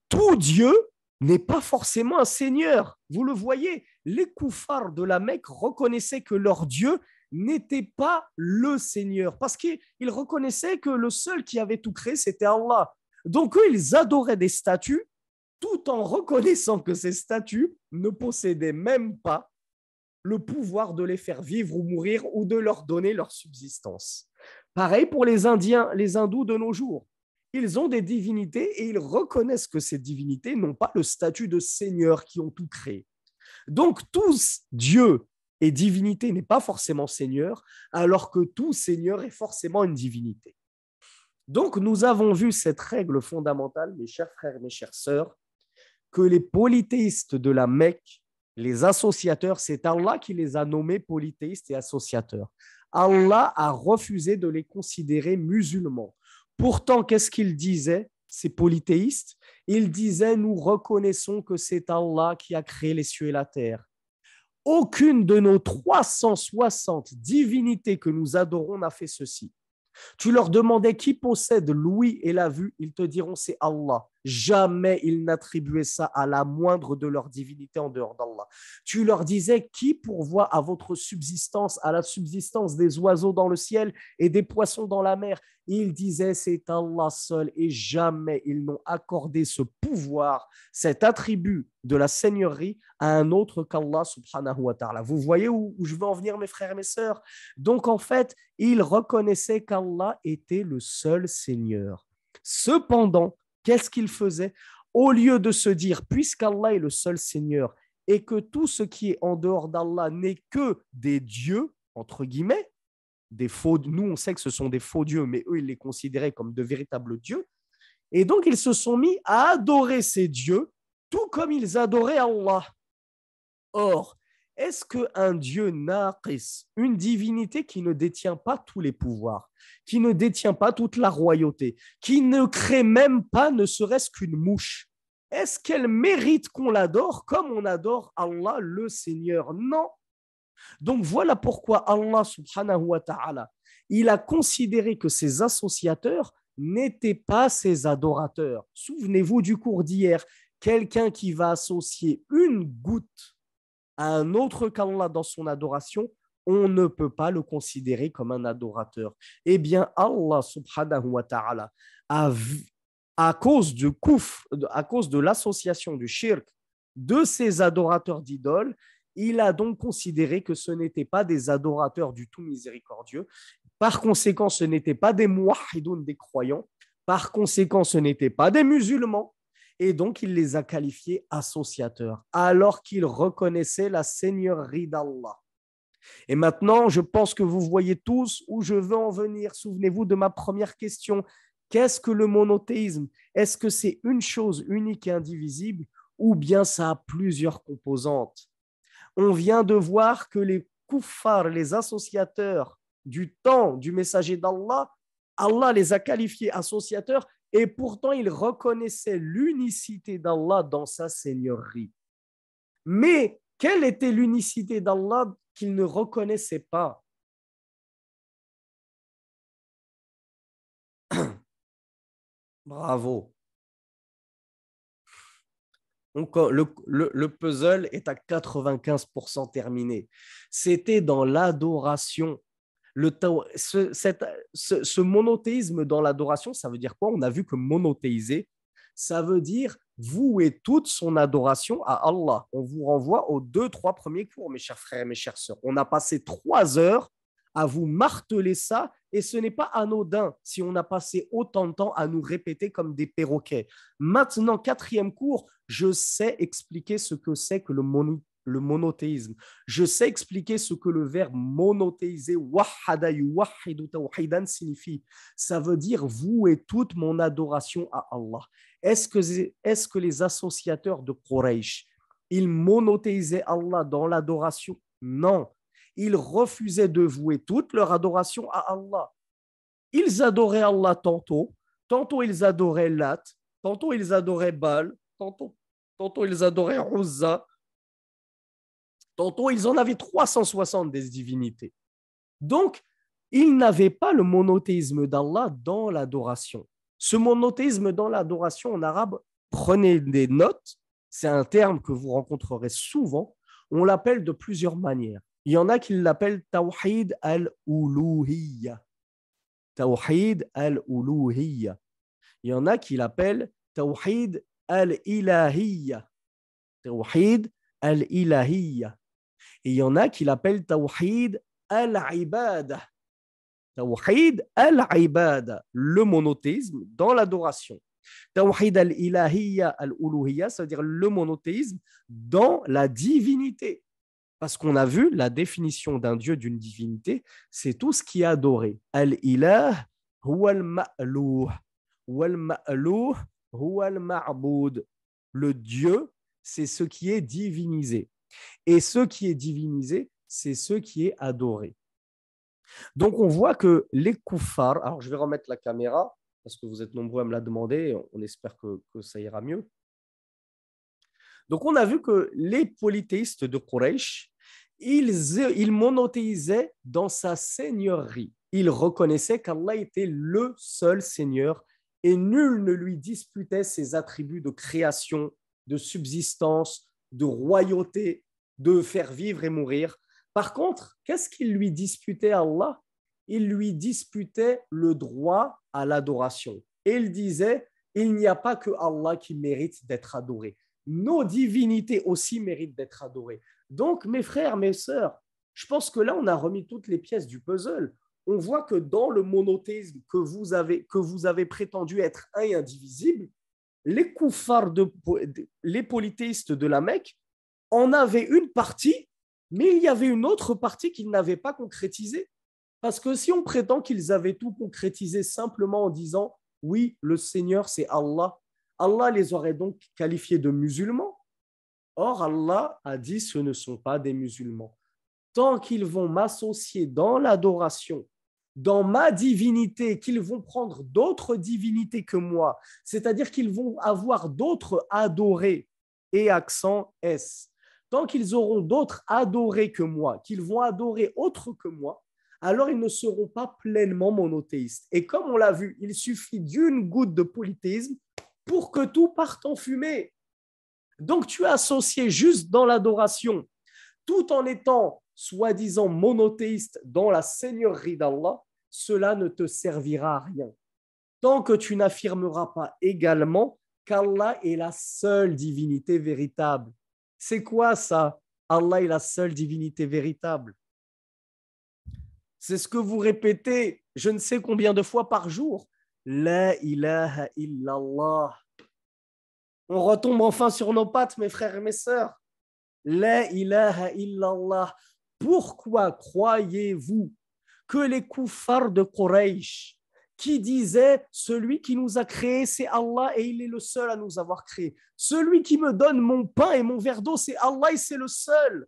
Speaker 1: Tout Dieu n'est pas forcément un seigneur. Vous le voyez, les koufars de la Mecque reconnaissaient que leur Dieu n'était pas le Seigneur, parce qu'ils reconnaissaient que le seul qui avait tout créé, c'était Allah. Donc eux, ils adoraient des statues, tout en reconnaissant que ces statues ne possédaient même pas le pouvoir de les faire vivre ou mourir ou de leur donner leur subsistance. Pareil pour les Indiens, les hindous de nos jours ils ont des divinités et ils reconnaissent que ces divinités n'ont pas le statut de seigneur qui ont tout créé. Donc tous Dieu et divinité n'est pas forcément seigneur, alors que tout seigneur est forcément une divinité. Donc nous avons vu cette règle fondamentale, mes chers frères mes chères sœurs, que les polythéistes de la Mecque, les associateurs, c'est Allah qui les a nommés polythéistes et associateurs. Allah a refusé de les considérer musulmans. Pourtant, qu'est-ce qu'ils disaient, ces polythéistes? Ils disaient, nous reconnaissons que c'est Allah qui a créé les cieux et la terre. Aucune de nos 360 divinités que nous adorons n'a fait ceci. Tu leur demandais qui possède l'ouïe et la vue, ils te diront c'est Allah. Jamais ils n'attribuaient ça à la moindre de leurs divinités en dehors d'Allah. Tu leur disais qui pourvoit à votre subsistance, à la subsistance des oiseaux dans le ciel et des poissons dans la mer? Ils disaient c'est Allah seul et jamais ils n'ont accordé ce pouvoir, cet attribut de la seigneurie à un autre qu'Allah subhanahu wa ta'ala. Vous voyez où, où, je veux en venir mes frères et mes sœurs? Donc en fait, ils reconnaissaient qu'Allah était le seul Seigneur. Cependant, qu'est-ce qu'ils faisaient Au lieu de se dire, puisqu'Allah est le seul Seigneur et que tout ce qui est en dehors d'Allah n'est que des dieux, entre guillemets, des faux, nous on sait que ce sont des faux dieux, mais eux ils les considéraient comme de véritables dieux. Et donc ils se sont mis à adorer ces dieux, tout comme ils adoraient Allah. Or, est-ce qu'un Dieu naqis, une divinité qui ne détient pas tous les pouvoirs, qui ne détient pas toute la royauté, qui ne crée même pas ne serait-ce qu'une mouche, est-ce qu'elle mérite qu'on l'adore comme on adore Allah le Seigneur? Non. Donc voilà pourquoi Allah subhanahu wa ta'ala, il a considéré que ses associateurs n'étaient pas ses adorateurs. Souvenez-vous du cours d'hier, quelqu'un qui va associer une goutte à un autre qu'Allah dans son adoration, on ne peut pas le considérer comme un adorateur. Eh bien, Allah subhanahu wa ta'ala a à cause du kouf, à cause de l'association du shirk de ces adorateurs d'idoles, il a donc considéré que ce n'étaient pas des adorateurs du tout miséricordieux. Par conséquent, ce n'étaient pas des muahidoun, des croyants. Par conséquent, ce n'étaient pas des musulmans. Et donc, il les a qualifiés associateurs, alors qu'ils reconnaissaient la seigneurie d'Allah. Et maintenant, je pense que vous voyez tous où je veux en venir. Souvenez-vous de ma première question. Qu'est-ce que le monothéisme? Est-ce que c'est une chose unique et indivisible ou bien ça a plusieurs composantes? On vient de voir que les kuffars, les associateurs du temps du messager d'Allah, Allah les a qualifiés associateurs et pourtant ils reconnaissaient l'unicité d'Allah dans sa seigneurie. Mais quelle était l'unicité d'Allah qu'ils ne reconnaissaient pas? Bravo. Le, puzzle est à 95% terminé. C'était dans l'adoration. Le, ce, monothéisme dans l'adoration, ça veut dire quoi? On a vu que monothéiser, ça veut dire vouer toute son adoration à Allah. On vous renvoie aux deux, trois premiers cours, mes chers frères et mes chères sœurs. On a passé trois heures à vous marteler ça, et ce n'est pas anodin si on a passé autant de temps à nous répéter comme des perroquets. Maintenant, quatrième cours, je sais expliquer ce que c'est que le, le monothéisme. Je sais expliquer ce que le verbe monothéiser, signifie. Ça veut dire vouer toute mon adoration à Allah. Est-ce que, est que les associateurs de Quraysh, ils monothéisaient Allah dans l'adoration? Non ils refusaient de vouer toute leur adoration à Allah. Ils adoraient Allah tantôt, tantôt ils adoraient Lat, tantôt ils adoraient Baal, tantôt, tantôt ils adoraient Uzza, tantôt ils en avaient 360 des divinités. Donc, ils n'avaient pas le monothéisme d'Allah dans l'adoration. Ce monothéisme dans l'adoration en arabe, prenez des notes, c'est un terme que vous rencontrerez souvent, on l'appelle de plusieurs manières. Il y en a qui l'appellent Tawhid al-Uluhiyya. Tawhid al-Uluhiyya. Il y en a qui l'appellent Tawhid al-Ilahiyya. Tawhid al-Ilahiyya. Il y en a qui l'appellent Tawhid al-Ibada. Tawhid al-Ibada, le monothéisme dans l'adoration. Tawhid al-Ilahiyya al-Uluhiyya, ça veut dire le monothéisme dans la divinité. Parce qu'on a vu la définition d'un Dieu, d'une divinité, c'est tout ce qui est adoré. Al-ilah huwa al-ma'louh. Wal-ma'louh al-ma'boud. Le Dieu, c'est ce qui est divinisé. Et ce qui est divinisé, c'est ce qui est adoré. Donc on voit que les koufars, alors je vais remettre la caméra parce que vous êtes nombreux à me la demander, on espère que, ça ira mieux. Donc, on a vu que les polythéistes de Quraysh, ils monothéisaient dans sa seigneurie. Ils reconnaissaient qu'Allah était le seul Seigneur et nul ne lui disputait ses attributs de création, de subsistance, de royauté, de faire vivre et mourir. Par contre, qu'est-ce qu'il lui disputait à Allah? Il lui disputait le droit à l'adoration. Et il disait, il n'y a pas que Allah qui mérite d'être adoré nos divinités aussi méritent d'être adorées. Donc, mes frères, mes sœurs, je pense que là, on a remis toutes les pièces du puzzle. On voit que dans le monothéisme que vous avez, que vous avez prétendu être un et indivisible, les koufars, les polythéistes de la Mecque en avaient une partie, mais il y avait une autre partie qu'ils n'avaient pas concrétisée. Parce que si on prétend qu'ils avaient tout concrétisé simplement en disant oui, le Seigneur, c'est Allah, Allah les aurait donc qualifiés de musulmans. Or, Allah a dit ce ne sont pas des musulmans. Tant qu'ils vont m'associer dans l'adoration, dans ma divinité, qu'ils vont prendre d'autres divinités que moi, c'est-à-dire qu'ils vont avoir d'autres adorés, et accent S. Tant qu'ils auront d'autres adorés que moi, qu'ils vont adorer autres que moi, alors ils ne seront pas pleinement monothéistes. Et comme on l'a vu, il suffit d'une goutte de polythéisme pour que tout parte en fumée. Donc tu es associé juste dans l'adoration, tout en étant soi-disant monothéiste dans la seigneurie d'Allah, cela ne te servira à rien. tant que tu n'affirmeras pas également qu'Allah est la seule divinité véritable. C'est quoi ça? Allah est la seule divinité véritable. C'est ce que vous répétez je ne sais combien de fois par jour. La ilaha illallah. On retombe enfin sur nos pattes, mes frères et mes sœurs. La ilaha illallah. Pourquoi croyez-vous que les koufars de Quraysh, qui disaient Celui qui nous a créés, c'est Allah et il est le seul à nous avoir créés. Celui qui me donne mon pain et mon verre d'eau, c'est Allah et c'est le seul.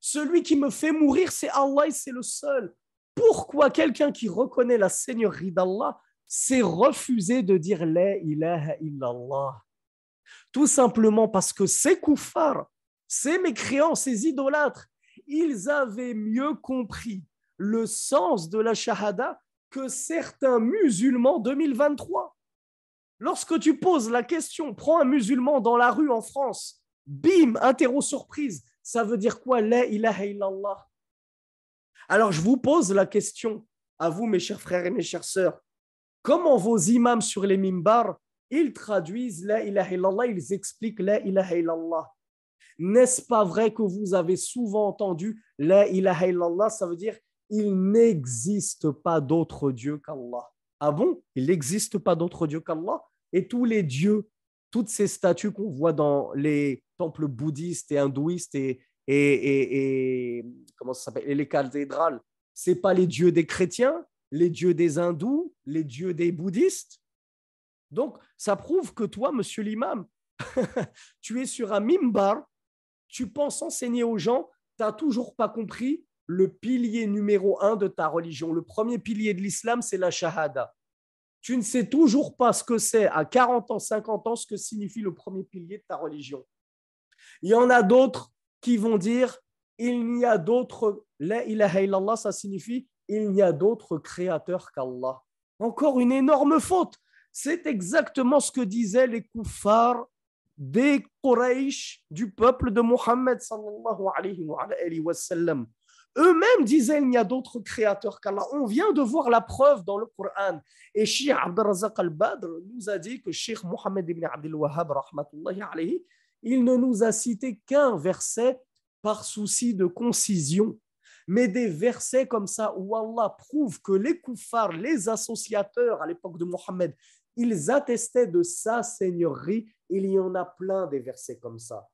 Speaker 1: Celui qui me fait mourir, c'est Allah et c'est le seul. Pourquoi quelqu'un qui reconnaît la Seigneurie d'Allah s'est refusé de dire La ilaha illallah Tout simplement parce que ces koufars, ces mécréants, ces idolâtres, ils avaient mieux compris le sens de la shahada que certains musulmans 2023. Lorsque tu poses la question, prends un musulman dans la rue en France, bim, interro surprise, ça veut dire quoi? La ilaha illallah Alors je vous pose la question à vous, mes chers frères et mes chères sœurs. Comment vos imams sur les mimbars, ils traduisent La ilaha illallah, ils expliquent La ilaha illallah? N'est-ce pas vrai que vous avez souvent entendu La ilaha illallah Ça veut dire il n'existe pas d'autre Dieu qu'Allah. Ah bon? Il n'existe pas d'autre Dieu qu'Allah? Et tous les dieux, toutes ces statues qu'on voit dans les temples bouddhistes et hindouistes et, et, et, comment ça les cathédrales, c'est pas les dieux des chrétiens, les dieux des hindous, les dieux des bouddhistes? Donc, ça prouve que toi, monsieur l'imam, tu es sur un mimbar, tu penses enseigner aux gens, tu n'as toujours pas compris le pilier numéro un de ta religion. Le premier pilier de l'islam, c'est la shahada. Tu ne sais toujours pas ce que c'est à 40 ans, 50 ans, ce que signifie le premier pilier de ta religion. Il y en a d'autres qui vont dire il n'y a d'autre, la ilaha illallah, ça signifie il n'y a d'autre créateur qu'Allah. Encore une énorme faute. C'est exactement ce que disaient les kuffars des Quraysh du peuple de sallam. Eux-mêmes disaient il n'y a d'autre créateur qu'Allah. On vient de voir la preuve dans le Coran. Et Sheikh Abdelrazak al-Badr nous a dit que Sheikh Mohammed ibn Abdel Wahhab, il ne nous a cité qu'un verset par souci de concision. Mais des versets comme ça où Allah prouve que les koufars, les associateurs à l'époque de Mohammed, ils attestaient de sa seigneurie. Il y en a plein des versets comme ça.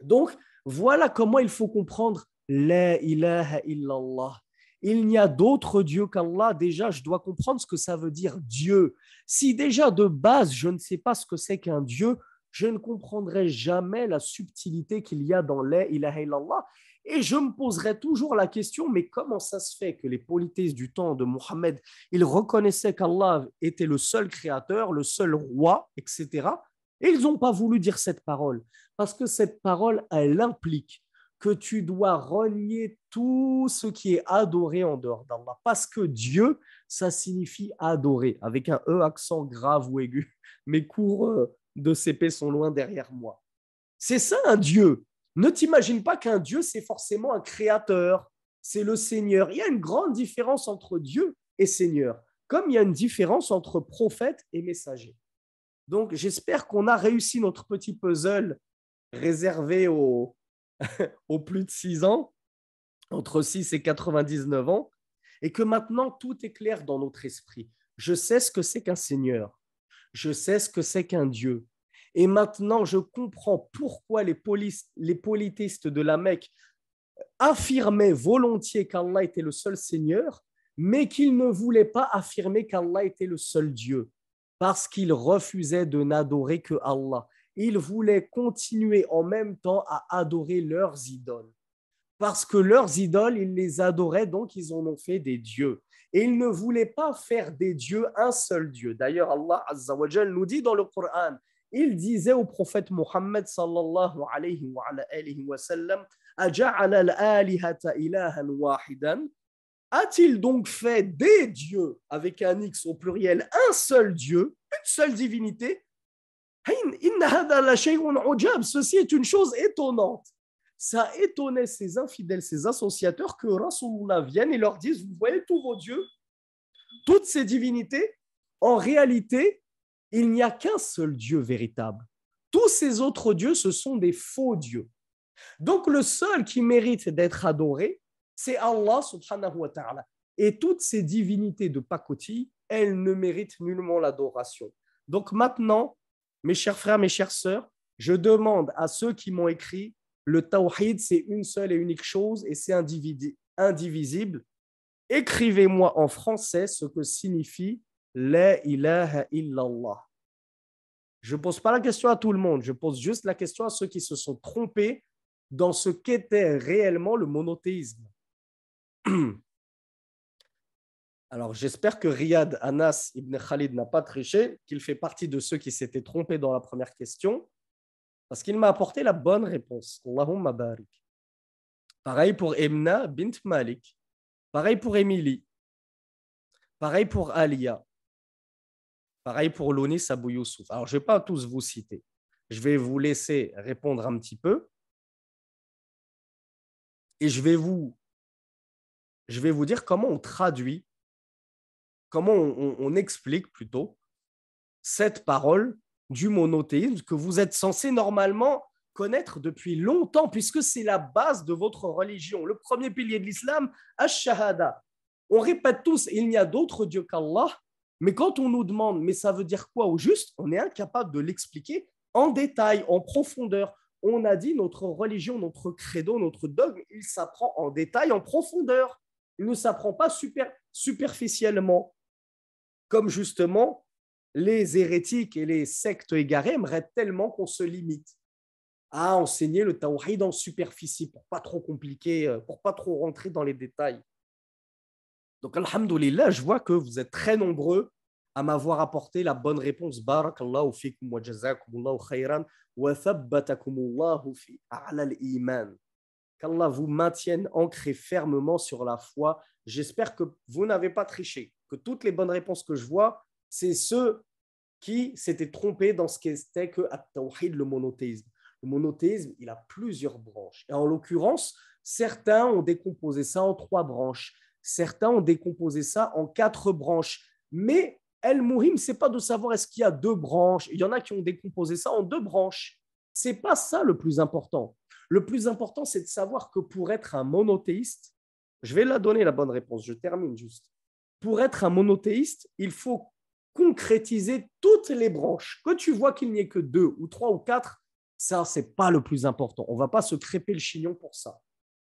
Speaker 1: Donc, voilà comment il faut comprendre la ilaha illallah. Il n'y a d'autre Dieu qu'Allah. Déjà, je dois comprendre ce que ça veut dire Dieu. Si déjà de base, je ne sais pas ce que c'est qu'un Dieu, je ne comprendrai jamais la subtilité qu'il y a dans la ilaha illallah. Et je me poserai toujours la question, mais comment ça se fait que les politistes du temps de Mohammed, ils reconnaissaient qu'Allah était le seul créateur, le seul roi, etc. Et ils n'ont pas voulu dire cette parole, parce que cette parole, elle implique que tu dois renier tout ce qui est adoré en dehors d'Allah. Parce que Dieu, ça signifie adorer, avec un E accent grave ou aigu. Mes cours de CP sont loin derrière moi. C'est ça un Dieu. Ne t'imagine pas qu'un Dieu, c'est forcément un créateur, c'est le Seigneur. Il y a une grande différence entre Dieu et Seigneur, comme il y a une différence entre prophète et messager. Donc j'espère qu'on a réussi notre petit puzzle réservé aux, au plus de 6 ans, entre 6 et 99 ans, et que maintenant tout est clair dans notre esprit. Je sais ce que c'est qu'un Seigneur, je sais ce que c'est qu'un Dieu. Et maintenant, je comprends pourquoi les, les politistes de la Mecque affirmaient volontiers qu'Allah était le seul Seigneur, mais qu'ils ne voulaient pas affirmer qu'Allah était le seul Dieu, parce qu'ils refusaient de n'adorer que Allah ils voulaient continuer en même temps à adorer leurs idoles. Parce que leurs idoles, ils les adoraient, donc ils en ont fait des dieux. Et ils ne voulaient pas faire des dieux un seul Dieu. D'ailleurs, Allah Azza nous dit dans le Coran, il disait au prophète Muhammad sallallahu alayhi wa, alayhi wa sallam, a-t-il donc fait des dieux, avec un X au pluriel, un seul Dieu, une seule divinité? Ceci est une chose étonnante. Ça étonnait ces infidèles, ces associateurs que Rasulullah vienne et leur dise Vous voyez tous vos dieux, toutes ces divinités, En réalité, il n'y a qu'un seul Dieu véritable. Tous ces autres dieux, ce sont des faux dieux. Donc le seul qui mérite d'être adoré, c'est Allah subhanahu wa ta'ala. Et toutes ces divinités de pacotille, elles ne méritent nullement l'adoration. Donc maintenant, mes chers frères, mes chères sœurs, je demande à ceux qui m'ont écrit, le tawhid, c'est une seule et unique chose et c'est indivisible. Écrivez-moi en français ce que signifie La ilaha illallah. Je ne pose pas la question à tout le monde, je pose juste la question à ceux qui se sont trompés dans ce qu'était réellement le monothéisme. Alors j'espère que Riyad Anas ibn Khalid n'a pas triché, qu'il fait partie de ceux qui s'étaient trompés dans la première question, parce qu'il m'a apporté la bonne réponse. Allahumma barik. Pareil pour Emna bint Malik. Pareil pour Émilie. Pareil pour Alia. Pareil pour Lonis Abou Youssouf. Alors, je ne vais pas tous vous citer. Je vais vous laisser répondre un petit peu. Et je vais vous, je vais vous dire comment on traduit, comment on, explique plutôt cette parole du monothéisme que vous êtes censé normalement connaître depuis longtemps, puisque c'est la base de votre religion. Le premier pilier de l'islam, Ash-Shahada. On répète tous, il n'y a d'autre Dieu qu'Allah, mais quand on nous demande, mais ça veut dire quoi au juste, on est incapable de l'expliquer en détail, en profondeur on a dit notre religion, notre credo, notre dogme, il s'apprend en détail, en profondeur. Il ne s'apprend pas super, superficiellement, comme justement les hérétiques et les sectes égarées aimeraient tellement qu'on se limite à enseigner le tawhid en superficie pour pas trop compliquer, euh, pour pas trop rentrer dans les détails. Donc, alhamdoulilah, je vois que vous êtes très nombreux à m'avoir apporté la bonne réponse. Barakallahu fikum wa jazakumullahu khayran wa thabbatakumullahu fi a'la iman Qu'Allah vous maintienne ancré fermement sur la foi. J'espère que vous n'avez pas triché, que toutes les bonnes réponses que je vois, c'est ceux qui s'étaient trompés dans ce qu'était que le monothéisme. Le monothéisme, il a plusieurs branches. En l'occurrence, certains ont décomposé ça en trois branches. Certains ont décomposé ça en quatre branches. Mais El Mouhim, c'est pas de savoir est-ce qu'il y a deux branches. Il y en a qui ont décomposé ça en deux branches. C'est pas ça le plus important. Le plus important, c'est de savoir que pour être un monothéiste, je vais la donner la bonne réponse, je termine juste. Pour être un monothéiste, il faut concrétiser toutes les branches. Que tu vois qu'il n'y ait que deux ou trois ou quatre, ça, c'est pas le plus important. On va pas se crêper le chignon pour ça.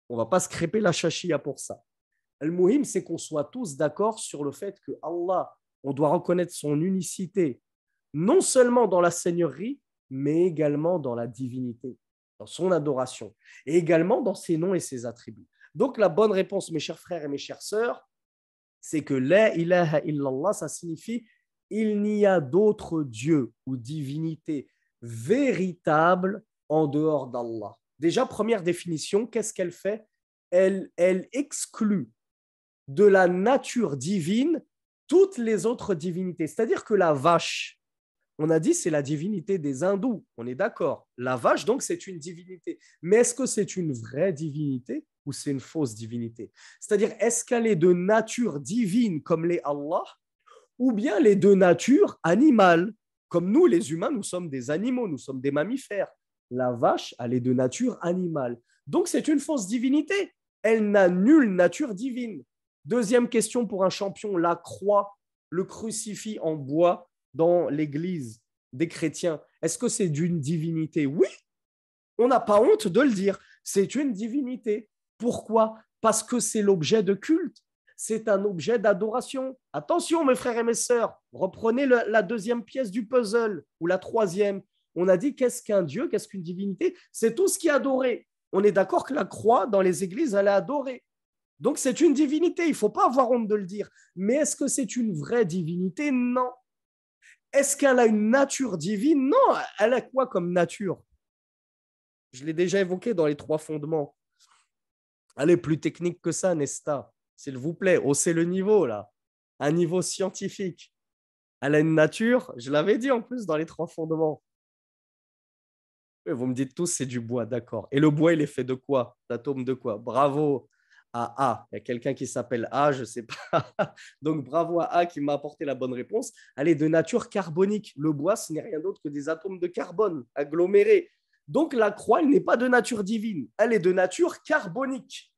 Speaker 1: On va pas se crêper la chachia pour ça. El Mouhim, c'est qu'on soit tous d'accord sur le fait que Allah on doit reconnaître son unicité, non seulement dans la seigneurie, mais également dans la divinité, dans son adoration, et également dans ses noms et ses attributs. Donc la bonne réponse, mes chers frères et mes chères sœurs, c'est que la ilaha illallah, ça signifie il n'y a d'autre Dieu ou divinité véritable en dehors d'Allah. Déjà, première définition, qu'est-ce qu'elle fait? Elle, elle exclut de la nature divine toutes les autres divinités. C'est-à-dire que la vache, on a dit c'est la divinité des hindous, on est d'accord. La vache, donc, c'est une divinité. Mais est-ce que c'est une vraie divinité? Ou c'est une fausse divinité C'est-à-dire, est-ce qu'elle est de nature divine comme les Allah ou bien les de nature animale Comme nous, les humains, nous sommes des animaux, nous sommes des mammifères. La vache, elle est de nature animale. Donc, c'est une fausse divinité. Elle n'a nulle nature divine. Deuxième question pour un champion, la croix, le crucifix en bois dans l'église des chrétiens, est-ce que c'est d'une divinité? Oui, on n'a pas honte de le dire, c'est une divinité. Pourquoi? Parce que c'est l'objet de culte, c'est un objet d'adoration. Attention mes frères et mes sœurs, reprenez la deuxième pièce du puzzle ou la troisième. On a dit qu'est-ce qu'un Dieu, qu'est-ce qu'une divinité? C'est tout ce qui est adoré. On est d'accord que la croix dans les églises, elle est adorée. Donc c'est une divinité, il ne faut pas avoir honte de le dire. Mais est-ce que c'est une vraie divinité? Non. Est-ce qu'elle a une nature divine? Non. Elle a quoi comme nature? Je l'ai déjà évoqué dans les trois fondements. Est plus technique que ça, Nesta. S'il vous plaît, haussez le niveau là. Un niveau scientifique. Elle a une nature, je l'avais dit en plus dans les trois fondements. Vous me dites tous, c'est du bois, d'accord. Et le bois, il est fait de quoi? D'atomes de quoi? Bravo à A. Il y a quelqu'un qui s'appelle A, je ne sais pas. Donc bravo à A qui m'a apporté la bonne réponse. Elle est de nature carbonique. Le bois, ce n'est rien d'autre que des atomes de carbone agglomérés. Donc la croix, elle n'est pas de nature divine, elle est de nature carbonique.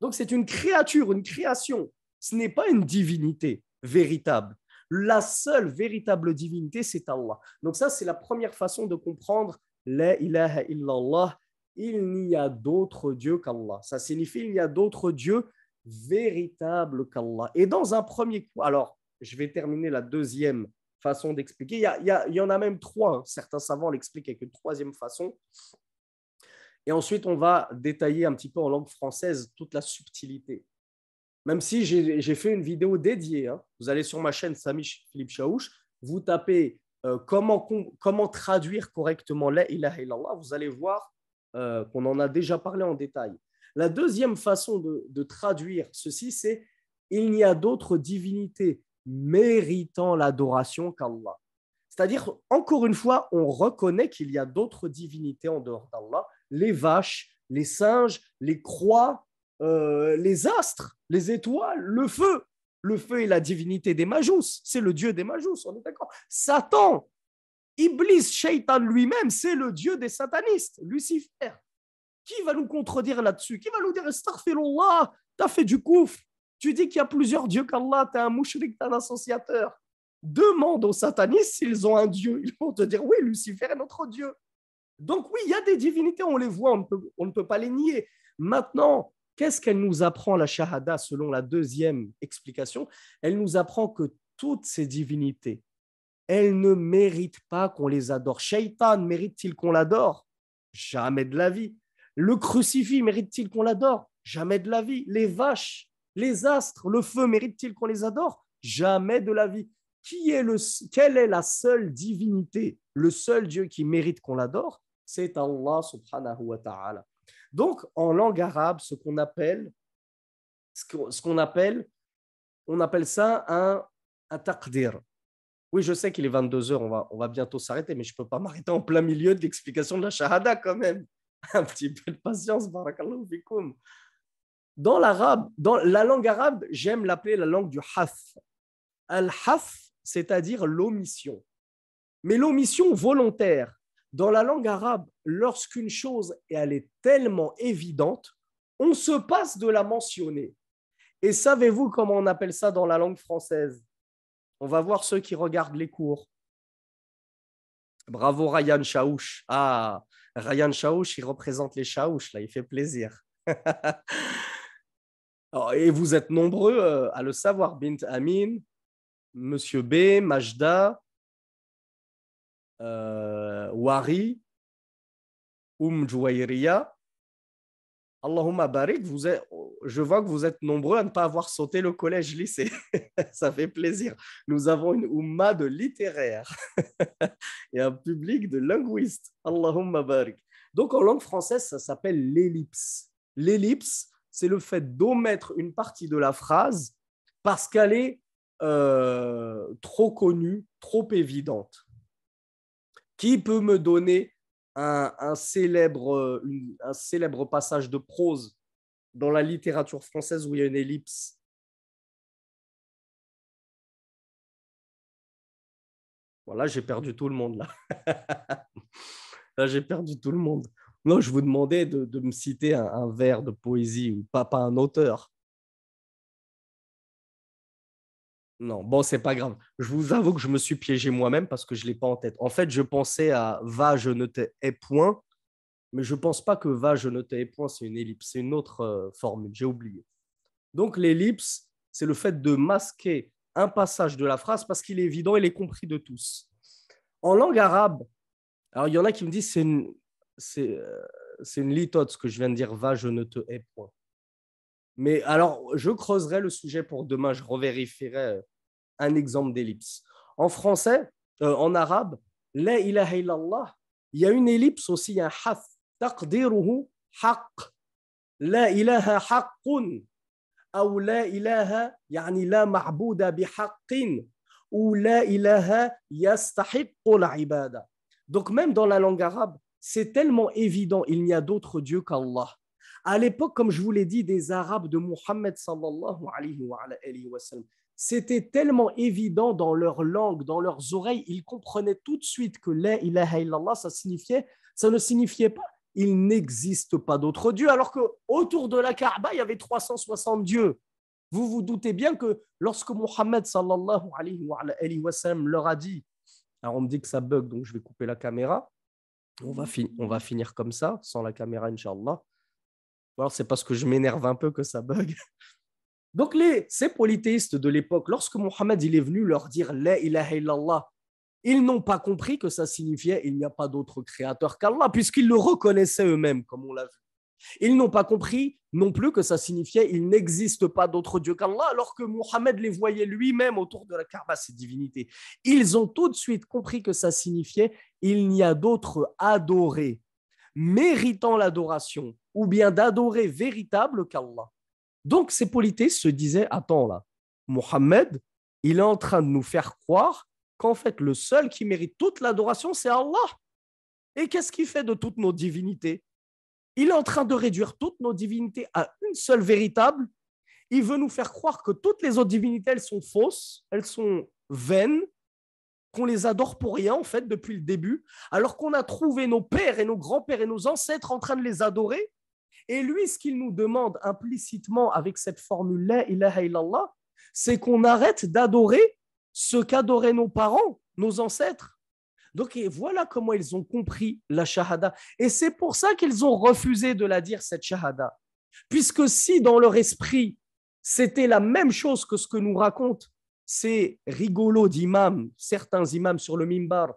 Speaker 1: Donc c'est une créature, une création. Ce n'est pas une divinité véritable. La seule véritable divinité, c'est Allah. Donc ça, c'est la première façon de comprendre La ilaha illallah. Il n'y a d'autre Dieu qu'Allah. Ça signifie il n'y a d'autre Dieu véritable qu'Allah. Et dans un premier coup, alors, je vais terminer la deuxième d'expliquer. Il, y en a même trois. Hein. Certains savants l'expliquent avec une troisième façon. Et ensuite, on va détailler un petit peu en langue française toute la subtilité. Même si j'ai fait une vidéo dédiée, hein. vous allez sur ma chaîne Sami Philippe Chaouch, vous tapez euh, comment, comment traduire correctement la ilaha illallah, vous allez voir euh, qu'on en a déjà parlé en détail. La deuxième façon de, de traduire ceci, c'est il n'y a d'autres divinités méritant l'adoration qu'Allah. C'est-à-dire, encore une fois, on reconnaît qu'il y a d'autres divinités en dehors d'Allah, les vaches, les singes, les croix, euh, les astres, les étoiles, le feu. Le feu est la divinité des majous, c'est le dieu des majous, on est d'accord. Satan, Iblis, Shaitan lui-même, c'est le dieu des satanistes, Lucifer. Qui va nous contredire là-dessus? Qui va nous dire, tu t'as fait du couf tu dis qu'il y a plusieurs dieux qu'Allah, tu es un mouchrik, tu es un associateur. Demande aux satanistes s'ils ont un dieu. Ils vont te dire oui, Lucifer est notre dieu. Donc oui, il y a des divinités, on les voit, on ne peut, on ne peut pas les nier. Maintenant, qu'est-ce qu'elle nous apprend, la Shahada, selon la deuxième explication? Elle nous apprend que toutes ces divinités, elles ne méritent pas qu'on les adore. Shaitan mérite-t-il qu'on l'adore? Jamais de la vie. Le crucifix mérite-t-il qu'on l'adore? Jamais de la vie. Les vaches, les astres, le feu, mérite-t-il qu'on les adore? Jamais de la vie. Qui est le, quelle est la seule divinité, le seul Dieu qui mérite qu'on l'adore? C'est Allah subhanahu wa ta'ala. Donc, en langue arabe, ce qu'on appelle, ce qu'on appelle, on appelle ça un, un taqdir. Oui, je sais qu'il est 22 heures, on va, on va bientôt s'arrêter, mais je ne peux pas m'arrêter en plein milieu de l'explication de la shahada quand même. Un petit peu de patience, barakallahu fikum. Dans l'arabe, dans la langue arabe, j'aime l'appeler la langue du haf. Al-haf, c'est-à-dire l'omission. Mais l'omission volontaire. Dans la langue arabe, lorsqu'une chose elle est tellement évidente, on se passe de la mentionner. Et savez-vous comment on appelle ça dans la langue française? On va voir ceux qui regardent les cours. Bravo Ryan Chaouch. Ah, Ryan Chaouch, il représente les Chaouch, là, il fait plaisir. et vous êtes nombreux euh, à le savoir, Bint Amin, Monsieur B, Majda, euh, Wari, Oum Jouairiya. Allahumma barik, je vois que vous êtes nombreux à ne pas avoir sauté le collège-lycée. Ça fait plaisir. Nous avons une Oumma de littéraire et un public de linguistes. Allahumma barik. Donc en langue française, ça s'appelle l'ellipse. L'ellipse, c'est le fait d'omettre une partie de la phrase parce qu'elle est euh, trop connue, trop évidente. Qui peut me donner un, célèbre, un célèbre passage de prose dans la littérature française où il y a une ellipse? Voilà, j'ai perdu tout le monde là. là, j'ai perdu tout le monde. Non, je vous demandais de, me citer un, vers de poésie ou pas, pas un auteur. Non, bon, c'est pas grave. Je vous avoue que je me suis piégé moi-même parce que je ne l'ai pas en tête. En fait, je pensais à Va, je ne t'ai point, mais je ne pense pas que Va, je ne t'ai point, c'est une ellipse. C'est une autre euh, formule, j'ai oublié. Donc, l'ellipse, c'est le fait de masquer un passage de la phrase parce qu'il est évident, il est compris de tous. En langue arabe, alors il y en a qui me disent c'est une, c'est une litote ce que je viens de dire, va, je ne te hais point. Mais alors, je creuserai le sujet pour demain, je revérifierai euh, un exemple d'ellipse. En français, euh, en arabe, la ilaha illallah, il y a une ellipse aussi, il y a un haf, taqdiruhu haqq. La ilaha haqqun. Ou la ilaha, yani la ma'bouda. Ou la ilaha Donc même dans la langue arabe, c'est tellement évident, il n'y a d'autre Dieu qu'Allah. À l'époque, comme je vous l'ai dit, des Arabes de Muhammad sallallahu alayhi wa, c'était tellement évident dans leur langue, dans leurs oreilles, ils comprenaient tout de suite que la ilaha ça signifiait, ça ne signifiait pas il n'existe pas d'autre Dieu, alors que autour de la Kaaba, il y avait 360 dieux. Vous vous doutez bien que lorsque Mohammed sallallahu alayhi wa, leur a dit, alors on me dit que ça bug, donc je vais couper la caméra, on va, finir comme ça, sans la caméra, Inch'Allah. Alors c'est parce que je m'énerve un peu que ça bug. Donc les, ces polythéistes de l'époque, lorsque Mohammed est venu leur dire La ilaha illallah, ils n'ont pas compris que ça signifiait il n'y a pas d'autre créateur qu'Allah, puisqu'ils le reconnaissaient eux-mêmes, comme on l'a vu. Ils n'ont pas compris non plus que ça signifiait il n'existe pas d'autre Dieu qu'Allah, alors que Mohammed les voyait lui-même autour de la Kaaba, ces divinités. Ils ont tout de suite compris que ça signifiait il n'y a d'autre adoré, méritant l'adoration, ou bien d'adorer véritable qu'Allah. Donc ces polythéistes se disaient attends là, Mohammed, il est en train de nous faire croire qu'en fait, le seul qui mérite toute l'adoration, c'est Allah. Et qu'est-ce qu'il fait de toutes nos divinités? Il est en train de réduire toutes nos divinités à une seule véritable. Il veut nous faire croire que toutes les autres divinités, elles sont fausses, elles sont vaines, qu'on les adore pour rien, en fait, depuis le début, alors qu'on a trouvé nos pères et nos grands-pères et nos ancêtres en train de les adorer. Et lui, ce qu'il nous demande implicitement avec cette formule La ilaha illallah, c'est qu'on arrête d'adorer ce qu'adoraient nos parents, nos ancêtres. Donc voilà comment ils ont compris la shahada. Et c'est pour ça qu'ils ont refusé de la dire, cette shahada. Puisque si dans leur esprit, c'était la même chose que ce que nous racontent ces rigolos d'imams, certains imams sur le mimbar,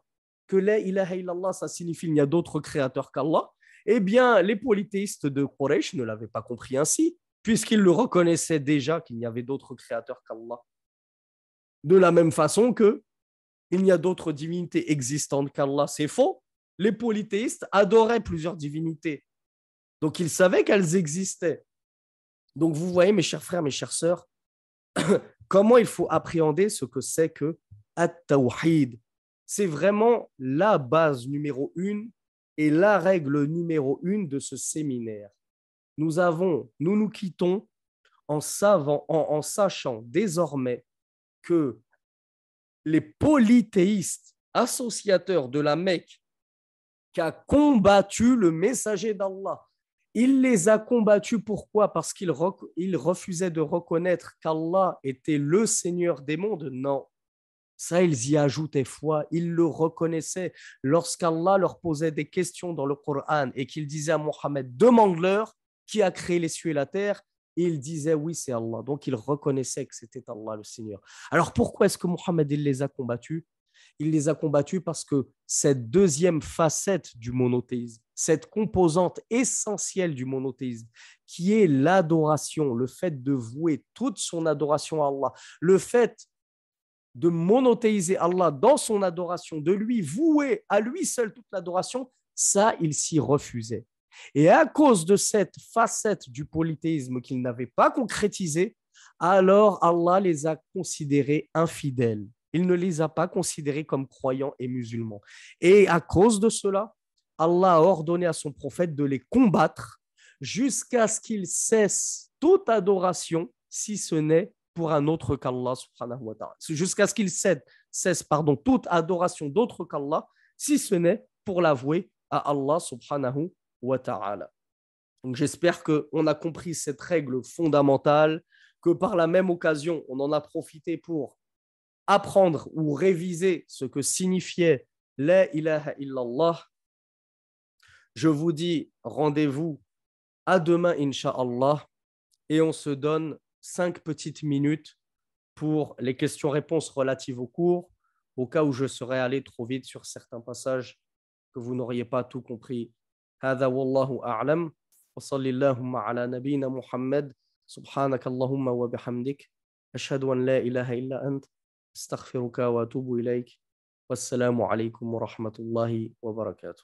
Speaker 1: que la ilaha illallah, ça signifie qu'il n'y a d'autre créateur qu'Allah, eh bien, les polythéistes de Quraysh ne l'avaient pas compris ainsi, puisqu'ils le reconnaissaient déjà qu'il n'y avait d'autre créateur qu'Allah. De la même façon que il n'y a d'autres divinités existantes qu'Allah, c'est faux. Les polythéistes adoraient plusieurs divinités. Donc ils savaient qu'elles existaient. Donc vous voyez, mes chers frères, mes chères sœurs, comment il faut appréhender ce que c'est que At-Tawhid? C'est vraiment la base numéro une et la règle numéro une de ce séminaire. Nous avons, nous nous quittons en, savant, en sachant désormais que les polythéistes associateurs de la Mecque qui a combattu le messager d'Allah, il les a combattus pourquoi? Parce qu'ils refusaient de reconnaître qu'Allah était le Seigneur des mondes Non. Ça, ils y ajoutaient foi. Ils le reconnaissaient. Lorsqu'Allah leur posait des questions dans le Coran et qu'il disait à Mohammed, demande-leur qui a créé les cieux et la terre, il disait oui, c'est Allah. Donc il reconnaissait que c'était Allah le Seigneur. Alors pourquoi est-ce que Mohammed les a combattus? Il les a combattus parce que cette deuxième facette du monothéisme, cette composante essentielle du monothéisme, qui est l'adoration, le fait de vouer toute son adoration à Allah, le fait de monothéiser Allah dans son adoration, de lui vouer à lui seul toute l'adoration, ça, il s'y refusait. Et à cause de cette facette du polythéisme qu'ils n'avaient pas concrétisée, alors Allah les a considérés infidèles. Il ne les a pas considérés comme croyants et musulmans. Et à cause de cela, Allah a ordonné à son prophète de les combattre jusqu'à ce qu'ils cessent toute adoration, si ce n'est pour un autre qu'Allah Jusqu'à ce qu'ils cessent, pardon, toute adoration d'autre qu'Allah, si ce n'est pour l'avouer à Allah donc j'espère qu'on a compris cette règle fondamentale, que par la même occasion, on en a profité pour apprendre ou réviser ce que signifiait la ilaha illallah. Je vous dis rendez-vous à demain, inshallah, et on se donne cinq petites minutes pour les questions-réponses relatives au cours, au cas où je serais allé trop vite sur certains passages que vous n'auriez pas tout compris. هذا والله أعلم. وصل اللهم على نبينا محمد. سبحانك اللهم وبحمدك. أشهد أن لا إله إلا أنت. أستغفرك وأتوب إليك. والسلام عليكم ورحمة الله وبركاته.